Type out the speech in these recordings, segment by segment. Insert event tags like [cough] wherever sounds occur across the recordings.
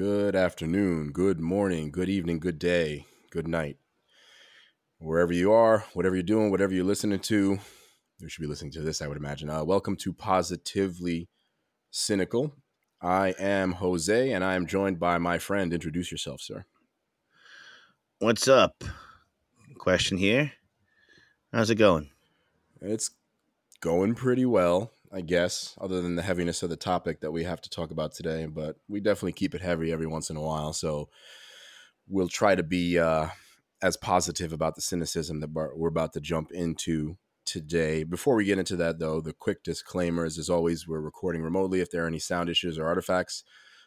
Good afternoon, good morning, good evening, good day, good night. Wherever you are, whatever you're doing, whatever you're listening to, you should be listening to this, I would imagine. Uh, welcome to Positively Cynical. I am Jose, and I am joined by my friend. Introduce yourself, sir. What's up? Christian here. How's it going? It's going pretty well. I guess, other than the heaviness of the topic that we have to talk about today. But we definitely keep it heavy every once in a while. So we'll try to be uh, as positive about the cynicism that we're about to jump into today. Before we get into that, though, the quick disclaimers as always, we're recording remotely. If there are any sound issues or artifacts,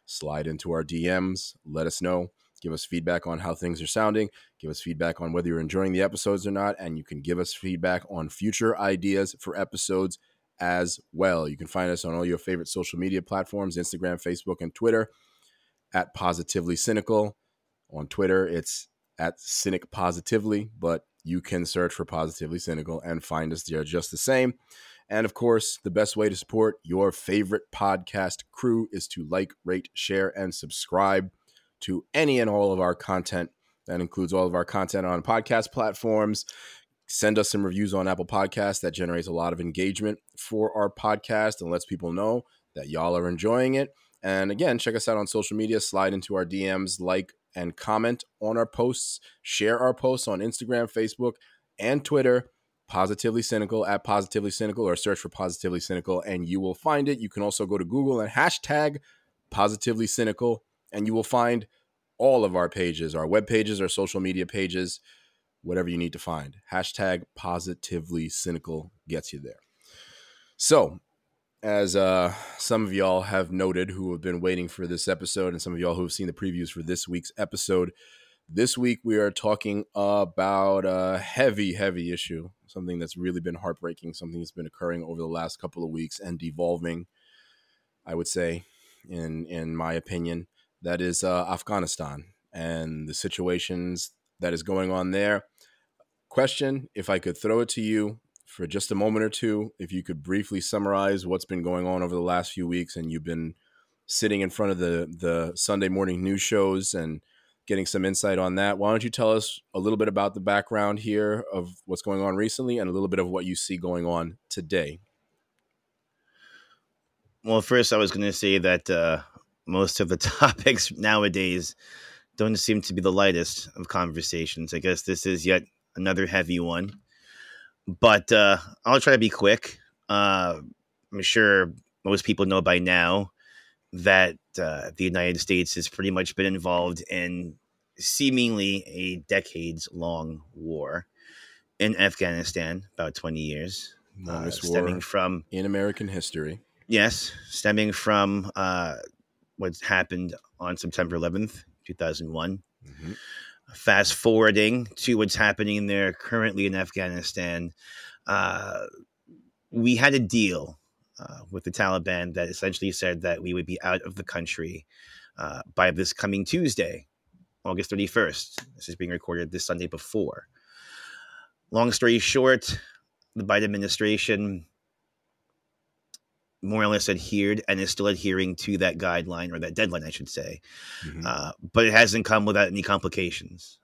slide into our DMs, let us know. Give us feedback on how things are sounding. Give us feedback on whether you're enjoying the episodes or not. And you can give us feedback on future ideas for episodes as well. You can find us on all your favorite social media platforms Instagram, Facebook, and Twitter at Positively Cynical. On Twitter, it's at Cynic Positively, but you can search for Positively Cynical and find us there just the same. And of course, the best way to support your favorite podcast crew is to like, rate, share, and subscribe to any and all of our content. That includes all of our content on podcast platforms, send us some reviews on Apple Podcasts. That generates a lot of engagement for our podcast and lets people know that y'all are enjoying it. And again, check us out on social media, slide into our DMs, like and comment on our posts, share our posts on Instagram, Facebook, and Twitter. Positively Cynical at Positively Cynical or search for Positively Cynical and you will find it. You can also go to Google and hashtag Positively Cynical and you will find all of our pages, our web pages, our social media pages whatever you need to find. Hashtag positively cynical gets you there. So, as uh, some of y'all have noted who have been waiting for this episode, and some of y'all who have seen the previews for this week's episode, this week we are talking about a heavy, heavy issue, something that's really been heartbreaking, something that's been occurring over the last couple of weeks and devolving, I would say, in in my opinion, that is uh, Afghanistan and the situations that is going on there Christian if I could throw it to you for just a moment or two, if you could briefly summarize what's been going on over the last few weeks, and you've been sitting in front of the the Sunday morning news shows and getting some insight on that. Why don't you tell us a little bit about the background here of what's going on recently, and a little bit of what you see going on today? Well, first, I was going to say that uh, most of the [laughs] topics nowadays don't seem to be the lightest of conversations. I guess this is yet another heavy one. But uh, I'll try to be quick. Uh, I'm sure most people know by now that uh, the United States has pretty much been involved in seemingly a decades long war in Afghanistan, about 20 years. Uh, stemming from in American history. Yes, stemming from uh, what happened on September 11th, 2001. Mm-hmm fast forwarding to what's happening there currently in Afghanistan, uh, we had a deal uh, with the Taliban that essentially said that we would be out of the country uh, by this coming Tuesday, August 31st. This is being recorded this Sunday before. Long story short, the Biden administration more or less adhered and is still adhering to that guideline or that deadline, I should say. Mm-hmm. Uh, but it hasn't come without any complications.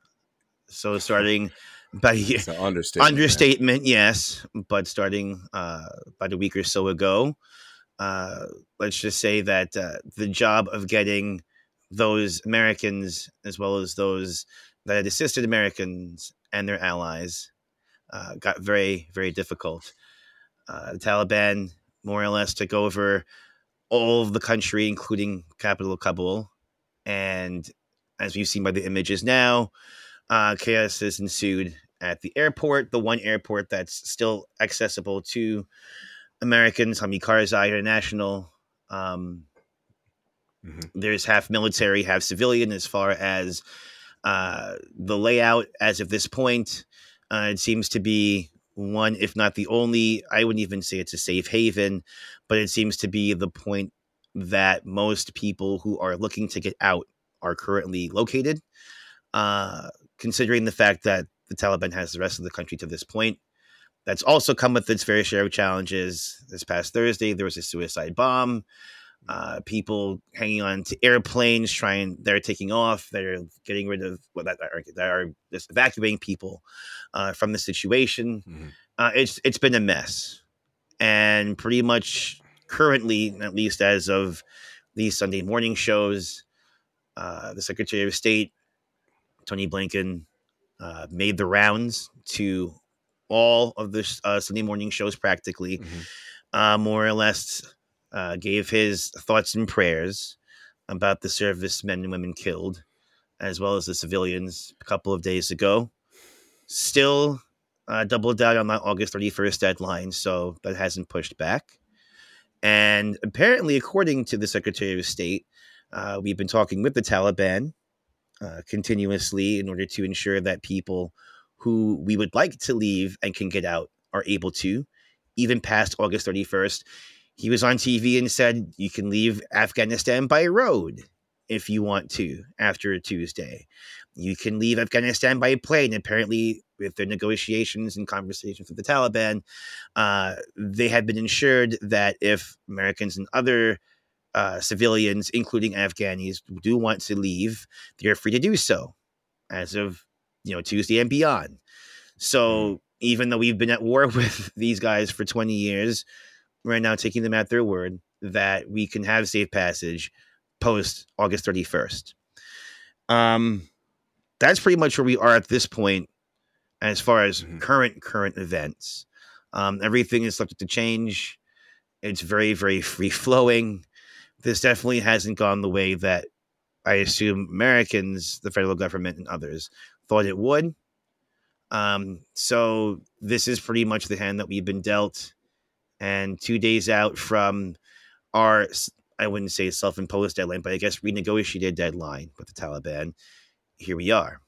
So [laughs] starting by [laughs] understatement, understatement yes, but starting uh, about a week or so ago, uh, let's just say that uh, the job of getting those Americans as well as those that had assisted Americans and their allies uh, got very, very difficult. Uh, the Taliban more or less took over all of the country, including capital Kabul. And as we've seen by the images now, uh, chaos has ensued at the airport, the one airport that's still accessible to Americans, Hamid Karzai International. Um, mm-hmm. There's half military, half civilian as far as uh, the layout as of this point. Uh, it seems to be one, if not the only, I wouldn't even say it's a safe haven, but it seems to be the point that most people who are looking to get out are currently located. Uh, considering the fact that the Taliban has the rest of the country to this point, that's also come with its fair share of challenges. This past Thursday, there was a suicide bomb uh, people hanging on to airplanes, trying they're taking off, they're getting rid of well, that, are, that are just evacuating people uh, from the situation. Mhm. Uh, it's it's been a mess, and pretty much currently, at least as of these Sunday morning shows, uh, the Secretary of State Tony Blinken uh, made the rounds to all of the uh, Sunday morning shows practically, Mhm. uh, more or less uh, gave his thoughts and prayers about the servicemen and women killed, as well as the civilians a couple of days ago. Still uh, doubled down on that August 31st deadline, so that hasn't pushed back. And apparently, according to the Secretary of State, uh, we've been talking with the Taliban uh, continuously in order to ensure that people who we would like to leave and can get out are able to, even past August 31st. He was on TV and said you can leave Afghanistan by road if you want to after Tuesday. You can leave Afghanistan by plane. Apparently, with their negotiations and conversations with the Taliban, uh, they had been ensured that if Americans and other uh, civilians, including Afghanis, do want to leave, they're free to do so as of you know Tuesday and beyond. So even though we've been at war [laughs] with these guys for 20 years, we're now taking them at their word that we can have safe passage post August 31st. Um, that's pretty much where we are at this point as far as Mhm. current current events. Um, everything is subject to change. It's very very free flowing. This definitely hasn't gone the way that I assume Americans, the federal government, and others thought it would. Um, so this is pretty much the hand that we've been dealt. And two days out from our, I wouldn't say self-imposed deadline, but I guess renegotiated deadline with the Taliban, here we are.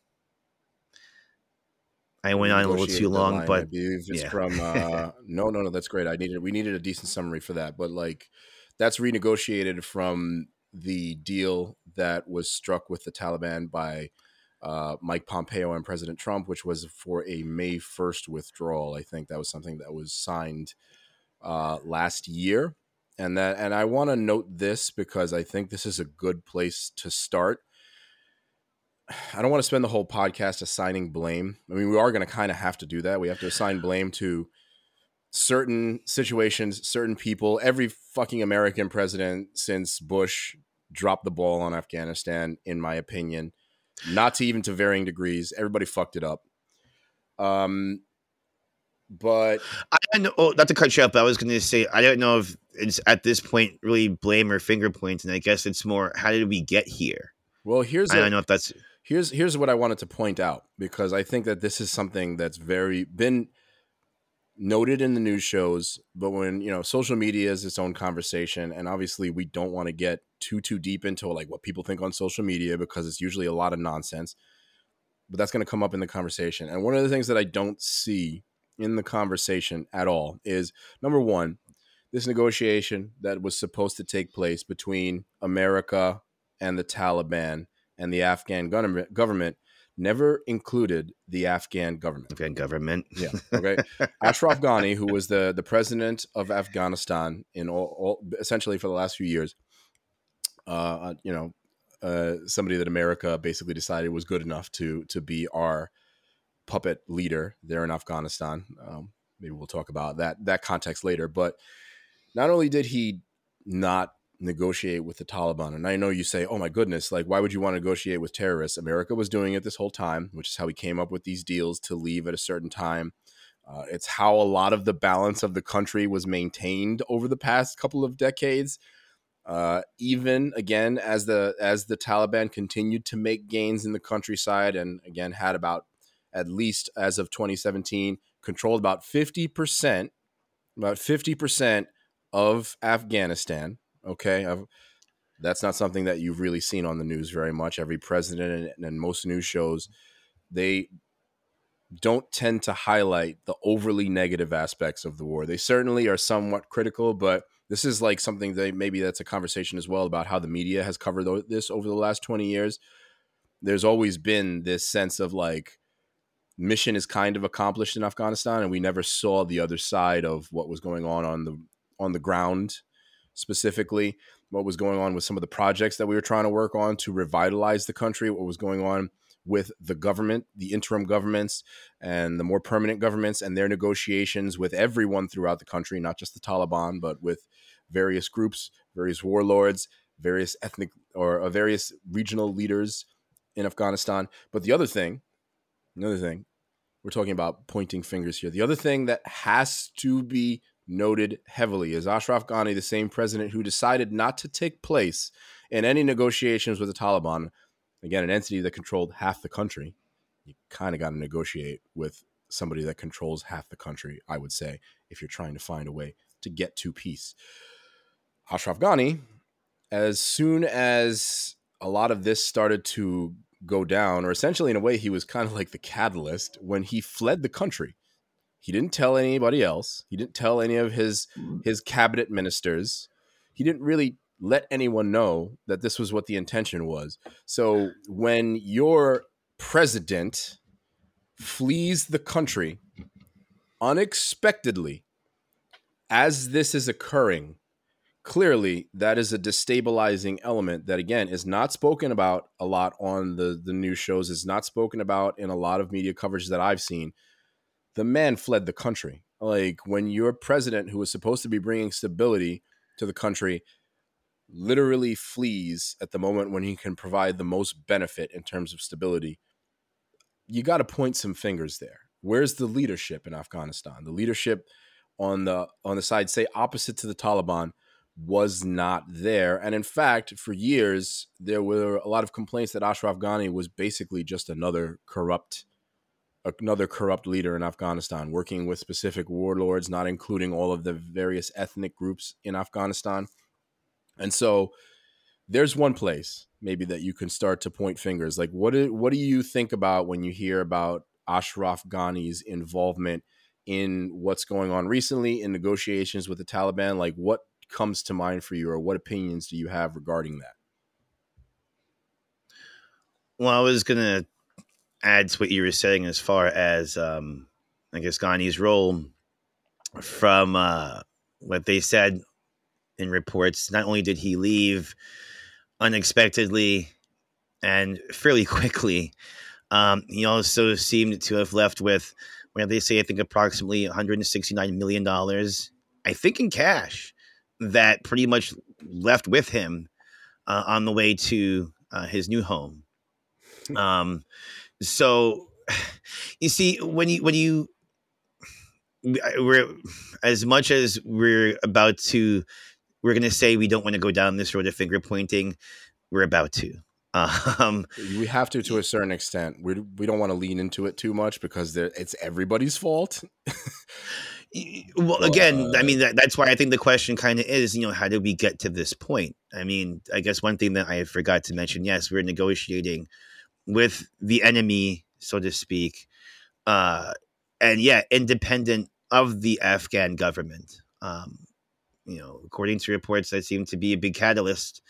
I went on a little too long, but yeah. from uh, [laughs] no, no, no. That's great. I needed we needed a decent summary for that, but like that's renegotiated from the deal that was struck with the Taliban by uh, Mike Pompeo and President Trump, which was for a May first withdrawal. I think that was something that was signed uh, last year, and that and I want to note this because I think this is a good place to start. [sighs] I don't want to spend the whole podcast assigning blame. I mean, we are going to kind of have to do that. We have to assign blame to certain situations, certain people. Every fucking American president since Bush dropped the ball on Afghanistan, in my opinion, not to even to varying degrees. Everybody fucked it up. Um, but I don't know. Oh, not to cut you up, but I was going to say I don't know if it's at this point really blame or finger points, and I guess it's more how did we get here? well, here's I a, don't know if that's here's here's what I wanted to point out because I think that this is something that's very been noted in the news shows, but when you know social media is its own conversation, and obviously we don't want to get too too deep into like what people think on social media because it's usually a lot of nonsense. But that's going to come up in the conversation, and one of the things that I don't see in the conversation at all is number one, this negotiation that was supposed to take place between America and the Taliban and the Afghan government government never included the Afghan government. Afghan government. Yeah. [laughs] Okay. Ashraf Ghani, who was the the president of Afghanistan in all, all essentially for the last few years, uh, you know, uh, somebody that America basically decided was good enough to to be our puppet leader there in Afghanistan. Um, maybe we'll talk about that that context later. But not only did he not negotiate with the Taliban, and I know you say, "Oh my goodness, like why would you want to negotiate with terrorists?" America was doing it this whole time, which is how we came up with these deals to leave at a certain time. Uh, it's how a lot of the balance of the country was maintained over the past couple of decades. Uh, even again, as the as the Taliban continued to make gains in the countryside, and again had about at least as of 2017 controlled about 50 percent, about 50 percent of Afghanistan. Okay, I've, that's not something that you've really seen on the news very much. Every president and, and most news shows they don't tend to highlight the overly negative aspects of the war. They certainly are somewhat critical, but this is like something that maybe that's a conversation as well about how the media has covered this over the last 20 years. There's always been this sense of like mission is kind of accomplished in Afghanistan and we never saw the other side of what was going on on the on the ground specifically. what was going on with some of the projects that we were trying to work on to revitalize the country, what was going on with the government, the interim governments, and the more permanent governments, and their negotiations with everyone throughout the country, not just the Taliban, but with various groups, various warlords, various ethnic or various regional leaders in Afghanistan. But the other thing, another thing, we're talking about pointing fingers here. The other thing that has to be noted heavily is Ashraf Ghani, the same president who decided not to take place in any negotiations with the Taliban. Again, an entity that controlled half the country. You kind of got to negotiate with somebody that controls half the country, I would say, if you're trying to find a way to get to peace. Ashraf Ghani, as soon as a lot of this started to go down, or essentially in a way, he was kind of like the catalyst when he fled the country. He didn't tell anybody else. He didn't tell any of his his cabinet ministers. He didn't really let anyone know that this was what the intention was. So when your president flees the country unexpectedly as this is occurring clearly that is a destabilizing element that again is not spoken about a lot on the the news shows is not spoken about in a lot of media coverage that i've seen. The man fled the country. Like when your president who was supposed to be bringing stability to the country literally flees at the moment when he can provide the most benefit in terms of stability you got to point some fingers there. Where's the leadership in afghanistan? The leadership on the on the side say opposite to the taliban was not there. And in fact, for years, there were a lot of complaints that Ashraf Ghani was basically just another corrupt another corrupt leader in Afghanistan, working with specific warlords, not including all of the various ethnic groups in Afghanistan. And so there's one place maybe that you can start to point fingers. Like what do, what do you think about when you hear about Ashraf Ghani's involvement in what's going on recently in negotiations with the Taliban? Like what comes to mind for you, or what opinions do you have regarding that? Well, I was gonna add to what you were saying as far as um, I guess Ghani's role from uh, what they said in reports. Not only did he leave unexpectedly and fairly [laughs] quickly, um, he also seemed to have left with, where they say, I think approximately 169 million dollars. I think in cash that pretty much left with him uh, on the way to uh, his new home. Um, so you see, when you when you we're as much as we're about to, we're going to say we don't want to go down this road of finger pointing. We're about to. [laughs] Um, we have to to a certain extent. We we don't want to lean into it too much because it's everybody's fault. [laughs] well again i mean that, that's why i think the question kind of is you know how did we get to this point? I mean i guess one thing that i forgot to mention yes we're negotiating with the enemy so to speak uh and yeah independent of the afghan government. Um you know according to reports that seem to be a big catalyst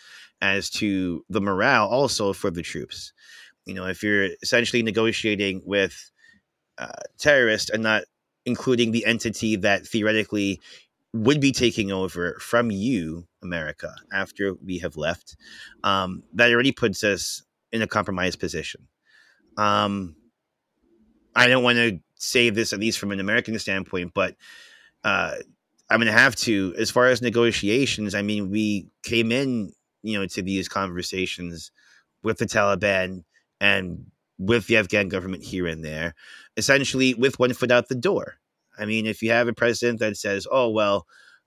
as to the morale also for the troops. You know if you're essentially negotiating with uh, terrorists and not including the entity that theoretically would be taking over from you, America, after we have left, um, that already puts us in a compromised position. Um, I don't want to say this, at least from an American standpoint, but uh, I'm going to have to. As far as negotiations, I mean, we came in, you know, to these conversations with the Taliban and with the Afghan government here and there, essentially with one foot out the door. I mean, if you have a president that says, "Oh well,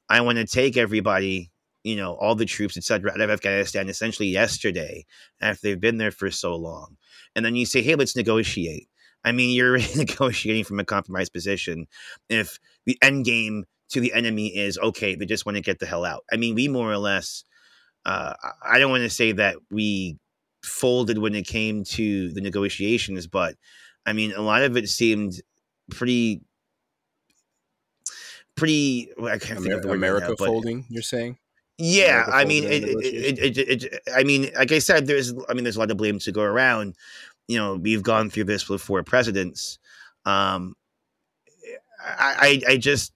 I want to take everybody, you know, all the troops, etc., out of Afghanistan essentially yesterday, after they've been there for so long," and then you say, "Hey, let's negotiate." I mean, you're [laughs] negotiating from a compromised position. If the end game to the enemy is okay, they just want to get the hell out. I mean, we more or less. Uh, I don't want to say that we folded when it came to the negotiations, but I mean, a lot of it seemed pretty, pretty. I can't think of the word America now, folding. You're saying? Yeah, I mean, it, it, it, it, I mean, like I said, there's, I mean, there's a lot of blame to go around. You know, we've gone through this with four presidents. Um, I, I, I just,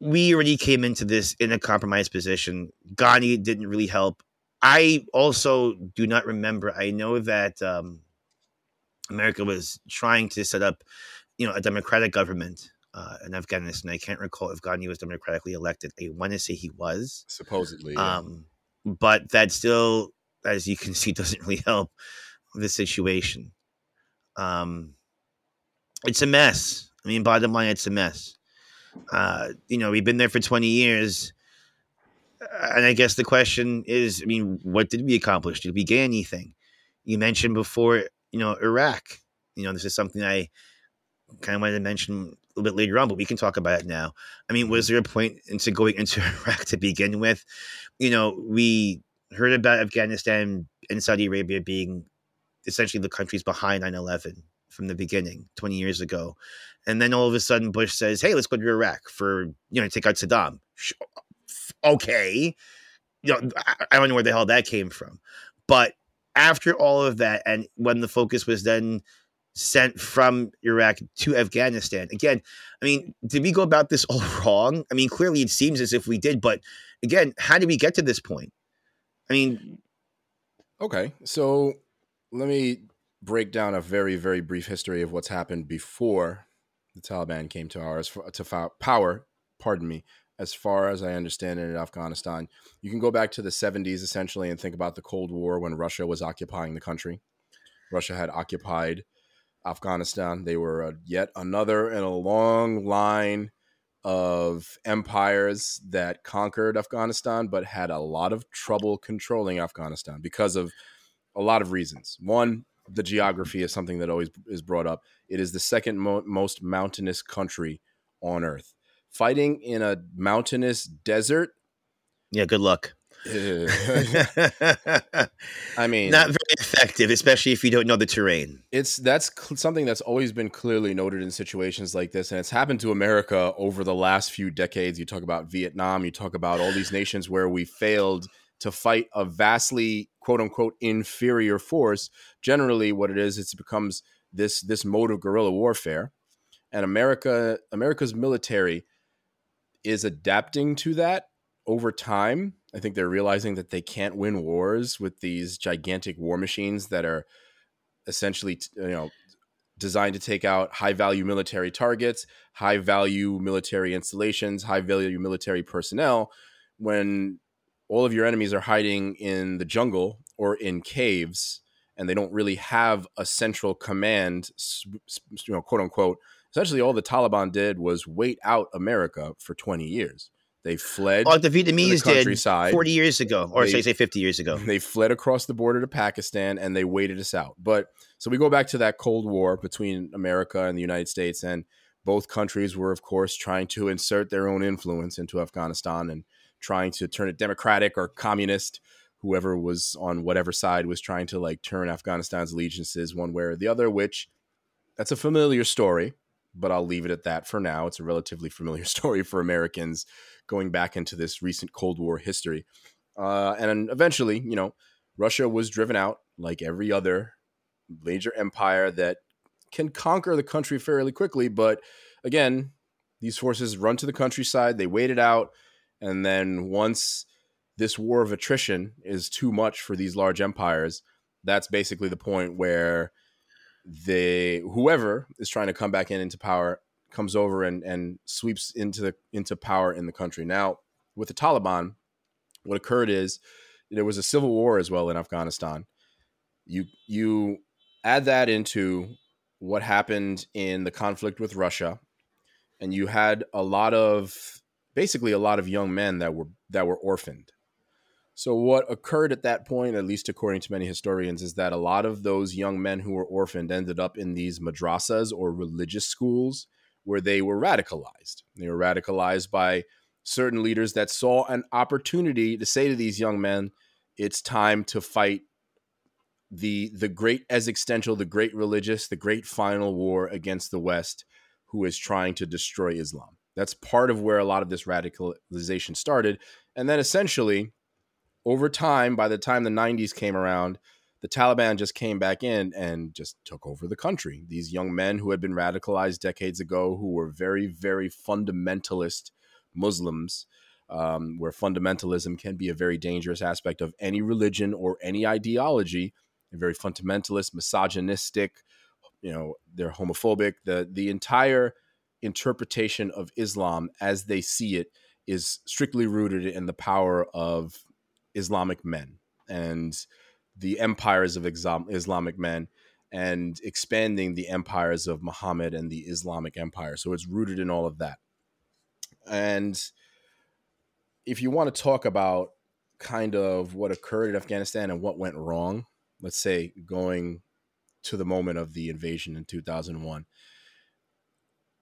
we already came into this in a compromised position. Ghani didn't really help. I also do not remember. I know that um, America was trying to set up, you know, a democratic government uh, in Afghanistan. I can't recall if Ghani was democratically elected. I want to say he was supposedly, yeah. um, but that still, as you can [laughs] see, doesn't really help the situation. Um, it's a mess. I mean, bottom line, it's a mess. Uh, you know, we've been there for 20 years. And I guess the question is, I mean, what did we accomplish? Did we gain anything? You mentioned before, you know, Iraq. You know, this is something I kind of wanted to mention a little bit later on, but we can talk about it now. I mean, was mm-hmm. there a point into going [laughs] into Iraq to begin with? You know, we heard about Afghanistan and Saudi Arabia being essentially the countries behind 9 11 from the beginning 20 years ago. And then all of a sudden, Bush says, hey, let's go to Iraq for, you know, take out Saddam. Okay. You know, I don't know where the hell that came from. But after all of that, and when the focus was then sent from Iraq to Afghanistan, again, I mean, did we go about this all [laughs] wrong? I mean, clearly it seems as if we did. But again, how did we get to this point? I mean, okay. So let me break down a very, very brief history of what's happened before the Taliban came to ours to power. Pardon me. As far as I understand it, in Afghanistan, you can go back to the 70s essentially and think about the Cold War when Russia was occupying the country. Russia had occupied Afghanistan. They were a, yet another in a long line of empires that conquered Afghanistan, but had a lot of trouble controlling Afghanistan because of a lot of reasons. One, the geography is something that always is brought up. It is the second mo- most mountainous country on earth. Fighting in a mountainous desert. Yeah, good luck. [laughs] I mean, not very effective, especially if you don't know the terrain. It's that's cl- something that's always been clearly noted in situations like this, and it's happened to America over the last few decades. You talk about Vietnam, you talk about all these nations where we failed to fight a vastly quote unquote inferior force generally what it is it becomes this this mode of guerrilla warfare and america america's military is adapting to that over time. I think they're realizing that they can't win wars with these gigantic war machines that are essentially you know designed to take out high value military targets high value military installations high value military personnel when all of your enemies are hiding in the jungle or in caves and they don't really have a central command you know quote unquote essentially all the taliban did was wait out america for 20 years. They fled like the vietnamese the did 40 years ago or they, say say 50 years ago. they fled across the border to pakistan and they waited us out. But so we go back to that cold war between america and the united states and both countries were of course trying to insert their own influence into afghanistan and trying to turn it democratic or communist. Whoever was on whatever side was trying to like turn afghanistan's allegiances one way or the other which that's a familiar story but i'll leave it at that for now. It's a relatively familiar [laughs] story for americans going back into this recent cold war history. Uh, and eventually you know russia was driven out like every other major empire that can conquer the country fairly quickly but again these forces run to the countryside they wait it out and then once this war of attrition is too much for these large empires, that's basically the point where they whoever is trying to come back in into power comes over and, and sweeps into the into power in the country. Now, with the Taliban, what occurred is there was a civil war as well in Afghanistan. You you add that into what happened in the conflict with Russia, and you had a lot of basically a lot of young men that were that were orphaned. So what occurred at that point, at least according to many historians, is that a lot of those young men who were orphaned ended up in these madrasas or religious schools where they were radicalized. They were radicalized by certain leaders that saw an opportunity to say to these young men, it's time to fight the the great existential, the great religious, the great final war against the West, who is trying to destroy Islam. That's part of where a lot of this radicalization started. And then essentially, over time, by the time the 90s came around, the Taliban just came back in and just took over the country. These young men who had been radicalized decades ago, who were very, very fundamentalist Muslims, um, where fundamentalism can be a very dangerous aspect of any religion or any ideology, very fundamentalist, misogynistic, you know, they're homophobic. The the entire interpretation of Islam as they see it is strictly rooted in the power of Islamic men and the empires of Islamic men and expanding the empires of Muhammad and the Islamic Empire. So it's rooted in all of that. And if you want to talk about kind of what occurred in Afghanistan and what went wrong, let's say going to the moment of the invasion in 2001.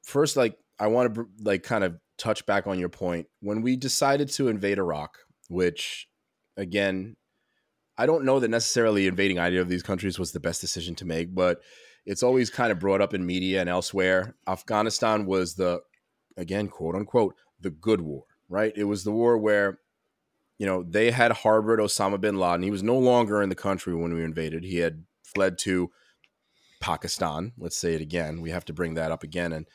First, like I want to like kind of touch back on your point when we decided to invade Iraq, which again I don't know that necessarily invading either of these countries was the best decision to make, but it's always kind of brought up in media and elsewhere. Afghanistan was the, again, quote unquote, the good war, right? It was the war where, you know, they had harbored Osama bin Laden. He was no longer in the country when we invaded. He had fled to Pakistan. Let's say it again. We have to bring that up again. And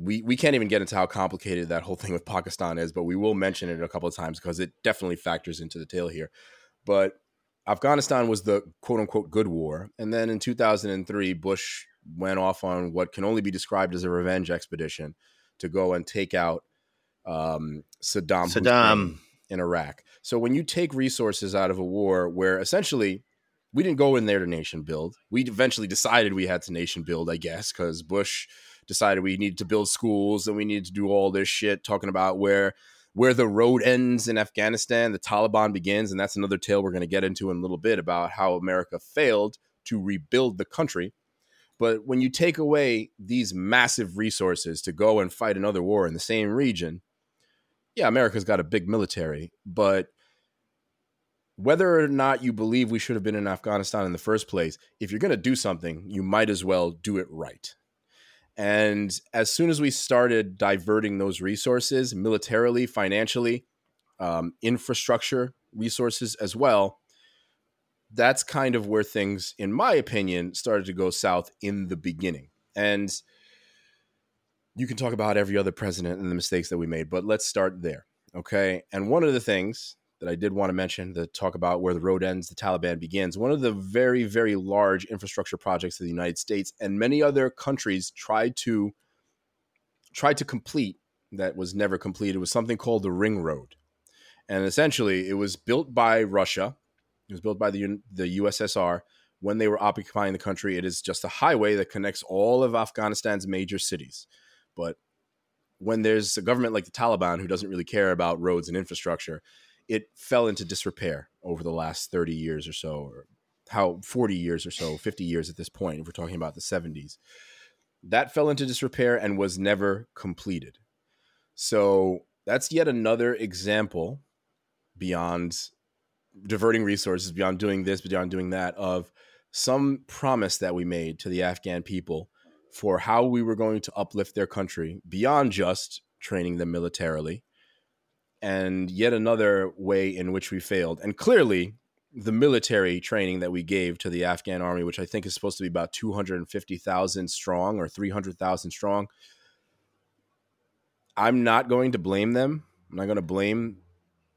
we, we can't even get into how complicated that whole thing with Pakistan is, but we will mention it a couple of times because it definitely factors into the tale here. But Afghanistan was the quote unquote good war. And then in 2003, Bush went off on what can only be described as a revenge expedition to go and take out um, Saddam, Saddam. in Iraq. So when you take resources out of a war where essentially we didn't go in there to nation build, we eventually decided we had to nation build, I guess, because Bush decided we needed to build schools and we needed to do all this shit talking about where where the road ends in Afghanistan, the Taliban begins. And that's another tale we're going to get into in a little bit about how America failed to rebuild the country. But when you take away these massive resources to go and fight another war in the same region, yeah, America's got a big military. But whether or not you believe we should have been in Afghanistan in the first place, if you're going to do something, you might as well do it right. And as soon as we started diverting those resources militarily, financially, um, infrastructure resources as well, that's kind of where things, in my opinion, started to go south in the beginning. And you can talk about every other president and the mistakes that we made, but let's start there. Okay. And one of the things that I did want to mention to talk about where the road ends, the Taliban begins. One of the very, very large infrastructure projects of the United States and many other countries tried to tried to complete that was never completed was something called the Ring Road. And essentially, it was built by Russia. It was built by the the USSR when they were occupying the country. It is just a highway that connects all of Afghanistan's major cities. But when there's a government like the Taliban who doesn't really care about roads and infrastructure, it fell into disrepair over the last 30 years or so, or how 40 years or so, 50 years at this point, if we're talking about the 70s. That fell into disrepair and was never completed. So that's yet another example beyond diverting resources, beyond doing this, beyond doing that, of some promise that we made to the Afghan people for how we were going to uplift their country beyond just training them militarily and yet another way in which we failed. And clearly, the military training that we gave to the Afghan army, which I think is supposed to be about 250,000 strong or 300,000 strong, I'm not going to blame them. I'm not going to blame,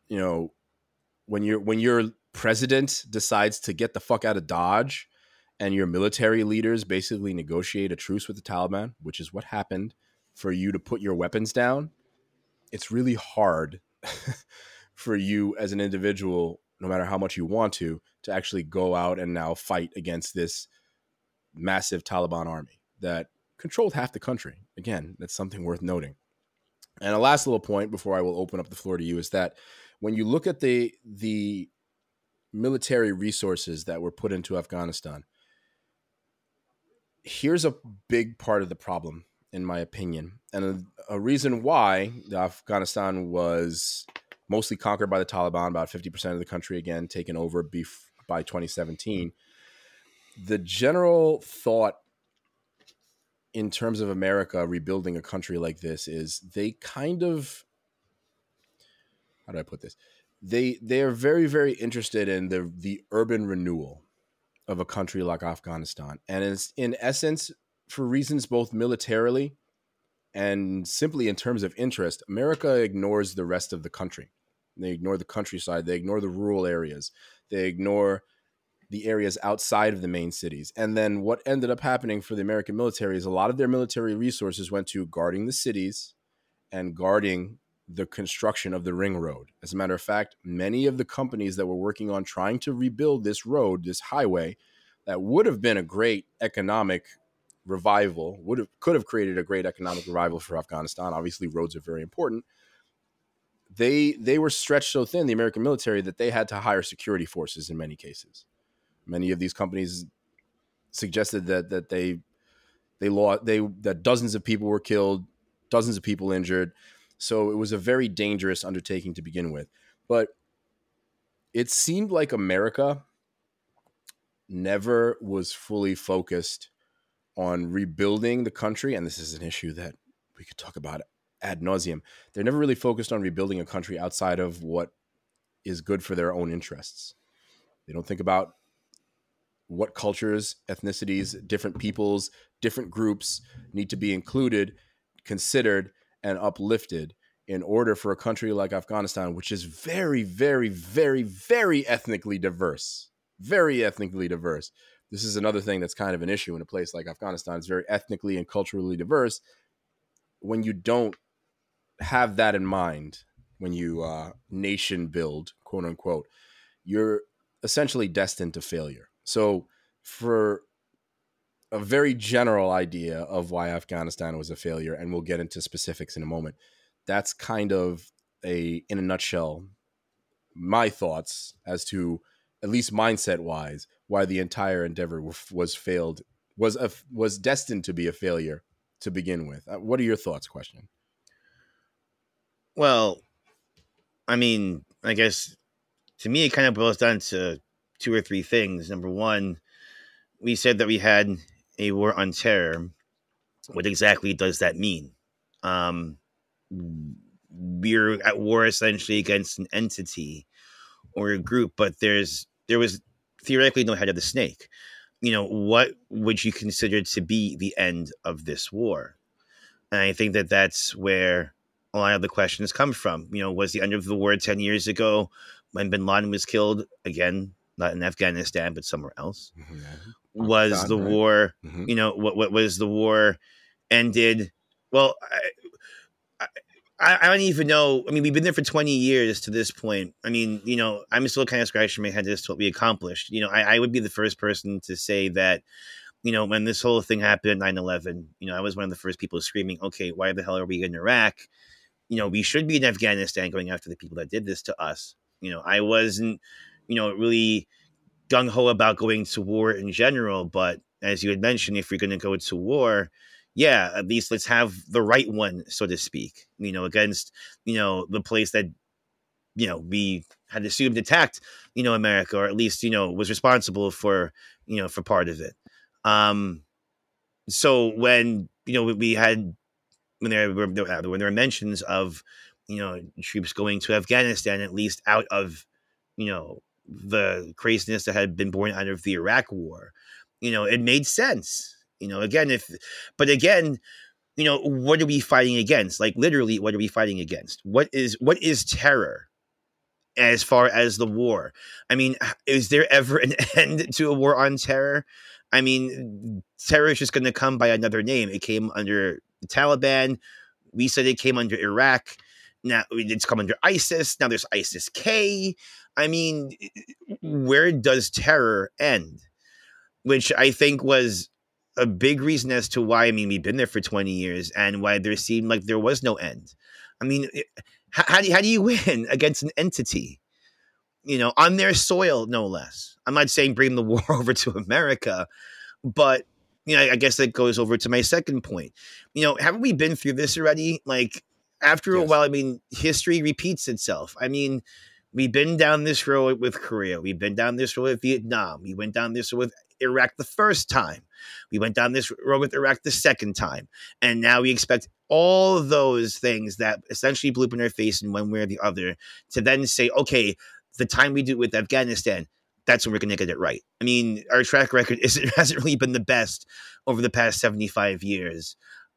you know, when you're when your president decides to get the fuck out of Dodge and your military leaders basically negotiate a truce with the Taliban, which is what happened for you to put your weapons down. It's really hard [laughs] for you as an individual, no matter how much you want to, to actually go out and now fight against this massive Taliban army that controlled half the country. Again, that's something worth noting. And a last little point before I will open up the floor to you is that when you look at the the military resources that were put into Afghanistan, here's a big part of the problem in my opinion. And a, a reason why Afghanistan was mostly conquered by the Taliban, about 50% of the country again taken over bef- by 2017. The general thought in terms of America rebuilding a country like this is they kind of how do I put this? They they are very very interested in the the urban renewal of a country like Afghanistan, and it's in essence for reasons both militarily And simply in terms of interest, America ignores the rest of the country. They ignore the countryside, they ignore the rural areas, they ignore the areas outside of the main cities. And then what ended up happening for the American military is a lot of their military resources went to guarding the cities and guarding the construction of the ring road. As a matter of fact, many of the companies that were working on trying to rebuild this road, this highway, that would have been a great economic revival, would have could have created a great economic revival for Afghanistan. Obviously, roads are very important. They they were stretched so thin, the American military, that they had to hire security forces in many cases. Many of these companies suggested that that they they lost they that dozens of people were killed, dozens of people injured. So it was a very dangerous undertaking to begin with. But it seemed like America never was fully focused on rebuilding the country. And this is an issue that we could talk about ad nauseum. They're never really focused on rebuilding a country outside of what is good for their own interests. They don't think about what cultures, ethnicities, different peoples, different groups need to be included, considered, and uplifted in order for a country like Afghanistan, which is very, very, very, very ethnically diverse, very ethnically diverse. This is another thing that's kind of an issue in a place like Afghanistan. It's very ethnically and culturally diverse. When you don't have that in mind, when you uh, nation build, quote unquote, you're essentially destined to failure. So, for a very general idea of why Afghanistan was a failure, and we'll get into specifics in a moment, that's kind of a, in a nutshell, my thoughts as to, at least mindset wise, why the entire endeavor was failed, was a, was destined to be a failure to begin with. Uh, what are your thoughts? Christian. Well, I mean, I guess to me, it kind of boils down to two or three things. Number one, we said that we had a war on terror. What exactly does that mean? Um, we're at war essentially against an entity or a group, but there's there was theoretically no head of the snake. You know, what would you consider to be the end of this war? And I think that that's where a lot of the questions come from. You know, was the end of the war 10 years ago when bin Laden was killed? Again, not in Afghanistan, but somewhere else. Mm-hmm. Was the right? war, mm-hmm. you know, what, what was the war ended? Well, I, I, I, don't even know. I mean, we've been there for 20 years to this point. I mean, you know, I'm still kind of scratching my head as to what we accomplished. You know, I, I would be the first person to say that, you know, when this whole thing happened 9 11, you know, I was one of the first people screaming, okay, why the hell are we in Iraq? You know, we should be in Afghanistan going after the people that did this to us. You know, I wasn't you know, really gung ho about going to war in general. But as you had mentioned, if you're going to go to war, yeah, at least let's have the right one, so to speak, you know, against, you know, the place that, you know, we had assumed attacked, you know, America, or at least, you know, was responsible for, you know, for part of it. Um, so when, you know, we had, when there were, when there were mentions of, you know, troops going to Afghanistan, at least out of, you know, the craziness that had been born out of the Iraq war. You know, it made sense. You know, again, if, but again, you know, what are we fighting against? Like literally, what are we fighting against? What is what is terror? As far as the war, I mean, is there ever an [laughs] end to a war on terror? I mean, terror is just going to come by another name. It came under the Taliban. We said it came under Iraq. Now it's come under ISIS. Now there's ISIS K. I mean, where does terror end? Which I think was a big reason as to why, I mean, we've been there for 20 years and why there seemed like there was no end. I mean, how, how, do, you, how do you [laughs] win against an entity? You know, on their soil, no less. I'm not saying bring the [laughs] war over to America, but you know, I guess that goes over to my second point. You know, haven't we been through this already? Like after yes. a while, I mean, history repeats itself. I mean, We've been down this road with Korea. We've been down this road with Vietnam. We went down this road with Iraq the first time. We went down this road with Iraq the second time. And now we expect all those things that essentially blew up in our face in one way or the other to then say, okay, the time we do it with Afghanistan, that's when we're going to get it right. I mean, our track record is, [laughs] it hasn't really been the best over the past 75 years.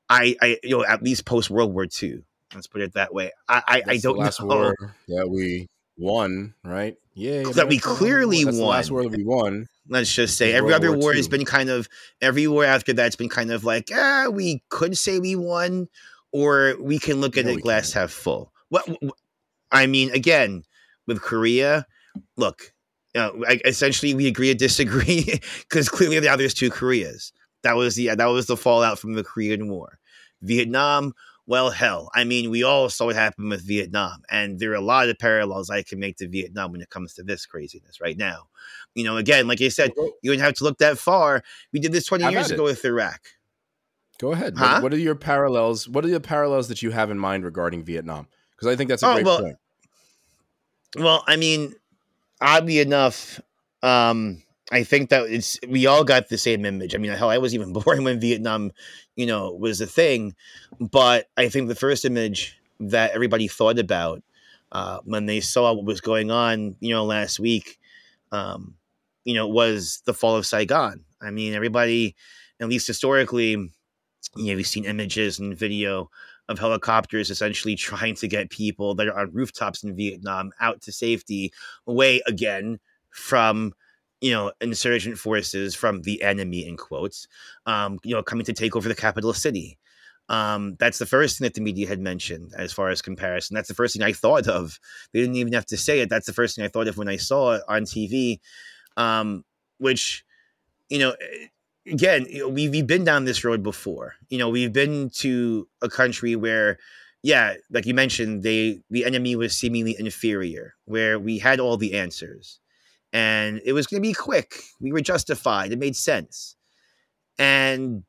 I, I, you know, at least post World War II. Let's put it that way. I, I, I don't know that we won, right? Yeah, that we clearly That's won. The last war that we won. Let's just say every World other War war has been kind of every war after that's been kind of like ah, we could say we won, or we can look at No, it glass can't. half full. What I mean, again, with Korea, look, uh, I, essentially we agree to disagree [laughs] because clearly now there's two Koreas. That was the that was the fallout from the Korean War. Vietnam, well, hell, I mean, we all saw what happened with Vietnam, and there are a lot of parallels I can make to Vietnam when it comes to this craziness right now. You know, again, like I said, you wouldn't have to look that far. We did this 20 Have years at it. ago with Iraq. go ahead. Huh? What, what are your parallels? What are the parallels that you have in mind regarding Vietnam? Because I think that's a Oh, great well, point. Well, I mean, oddly enough, um, I think that it's we all got the same image. I mean, hell, I was even [laughs] born when Vietnam, you know, was a thing. But I think the first image that everybody thought about uh, when they saw what was going on, you know, last week, um, you know, was the fall of Saigon. I mean, everybody, at least historically, you know, we've seen images and video of helicopters essentially [laughs] trying to get people that are on rooftops in Vietnam out to safety, away again from you know insurgent forces from the enemy in quotes, um, you know, coming to take over the capital city. Um, that's the first thing that the media had mentioned as far as comparison. That's the first thing I thought of. They didn't even have to say it. That's the first thing I thought of when I saw it on TV. Um, which, you know, eh, again, you know, we've, we've been down this road before. You know, we've been to a country where, yeah, like you mentioned, they the enemy was seemingly inferior, where we had all the answers, and it was going to be quick. We were justified. It made sense, and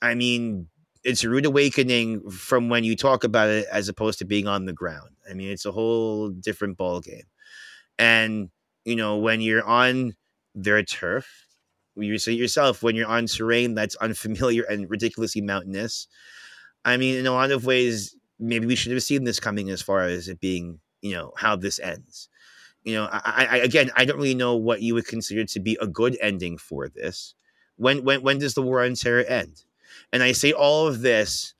I mean, it's a rude awakening from when you talk about it as opposed to being on the ground. I mean, it's a whole different ball game, and you know, when you're on their turf, you say yourself, when you're on terrain that's unfamiliar and ridiculously mountainous. I mean, in a lot of ways, maybe we should have seen this coming as far as it being, you know, how this ends. You know, I, I again, I don't really know what you would consider to be a good ending for this. When when when does the war on terror end? And I say all of this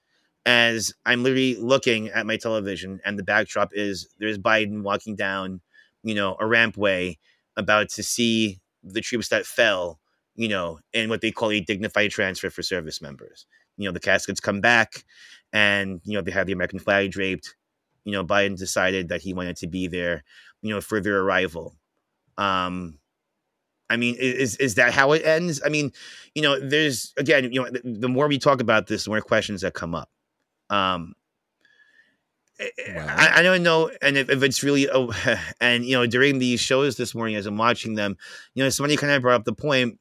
as I'm literally looking at my television, and the backdrop is there's Biden walking down, you know, a rampway, about to see the troops that fell, you know, in what they call a dignified transfer for service members. You know, the caskets come back, and you know they have the American flag draped. You know, Biden decided that he wanted to be there, you know, for their arrival. Um, I mean, is is that how it ends? I mean, you know, there's again, you know, the, the more we talk about this, the more questions that come up. Um, I- I, I don't know, and if, if it's really, oh, [laughs] and you know, during these shows this morning, as I'm watching them, you know, somebody kind of brought up the point,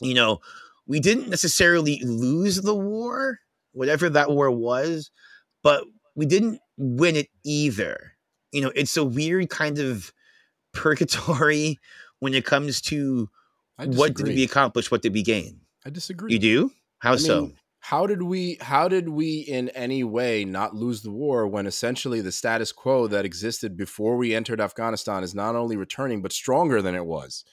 you know, we didn't necessarily lose the war, whatever that war was, but we didn't win it either. You know, it's a weird kind of purgatory [laughs] when it comes to what did we accomplish, what did we gain. I disagree. You do? How I so? mean, how did we how did we in any way not lose the war when essentially the status quo that existed before we entered Afghanistan is not only returning but stronger than it was?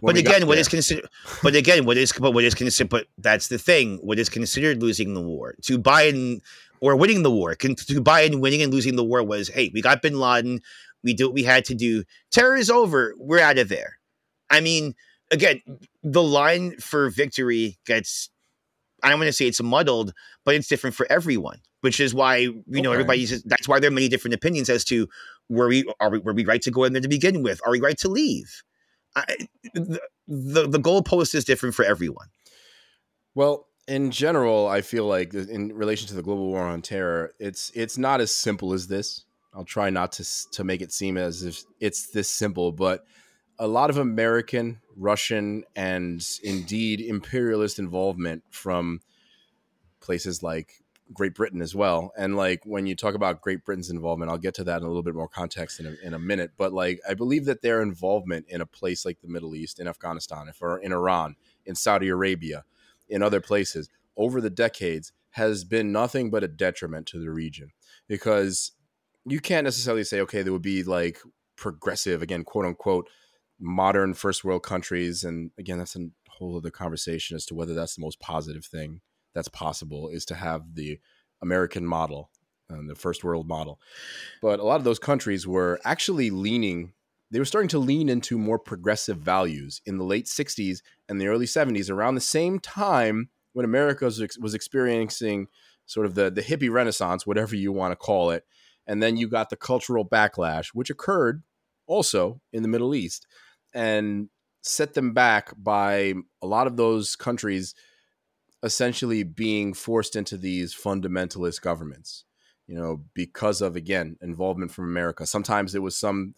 But again, what is considered? But again, what is? But what is considered? But that's the thing. What is considered losing the war to Biden or winning the war? Con- To Biden winning and losing the war was, hey, we got Bin Laden. We did what we had to do. Terror is over. We're out of there. I mean, again, the line for victory gets. I don't want to say it's muddled, but it's different for everyone. Which is why you know Okay. everybody's. That's why there are many different opinions as to were we are we were we right to go in there to begin with? Are we right to leave? I, the, the the goalpost is different for everyone. Well, in general, I feel like in relation to the global war on terror, it's it's not as simple as this. I'll try not to to make it seem as if it's this simple, but a lot of American, Russian, and indeed imperialist involvement from places like Great Britain as well. And like when you talk about Great Britain's involvement, I'll get to that in a little bit more context in a, in a minute. But like I believe that their involvement in a place like the Middle East, in Afghanistan, if or in Iran, in Saudi Arabia, in other places over the decades has been nothing but a detriment to the region because you can't necessarily say okay there would be like progressive again quote unquote modern first world countries and again that's a whole other conversation as to whether that's the most positive thing that's possible is to have the American model, um, the first world model. But a lot of those countries were actually leaning, they were starting to lean into more progressive values in the late 60s and the early 70s, around the same time when America was, was experiencing sort of the, the hippie renaissance, whatever you want to call it. And then you got the cultural backlash, which occurred also in the Middle East and set them back by a lot of those countries essentially being forced into these fundamentalist governments you know because of again involvement from america sometimes it was some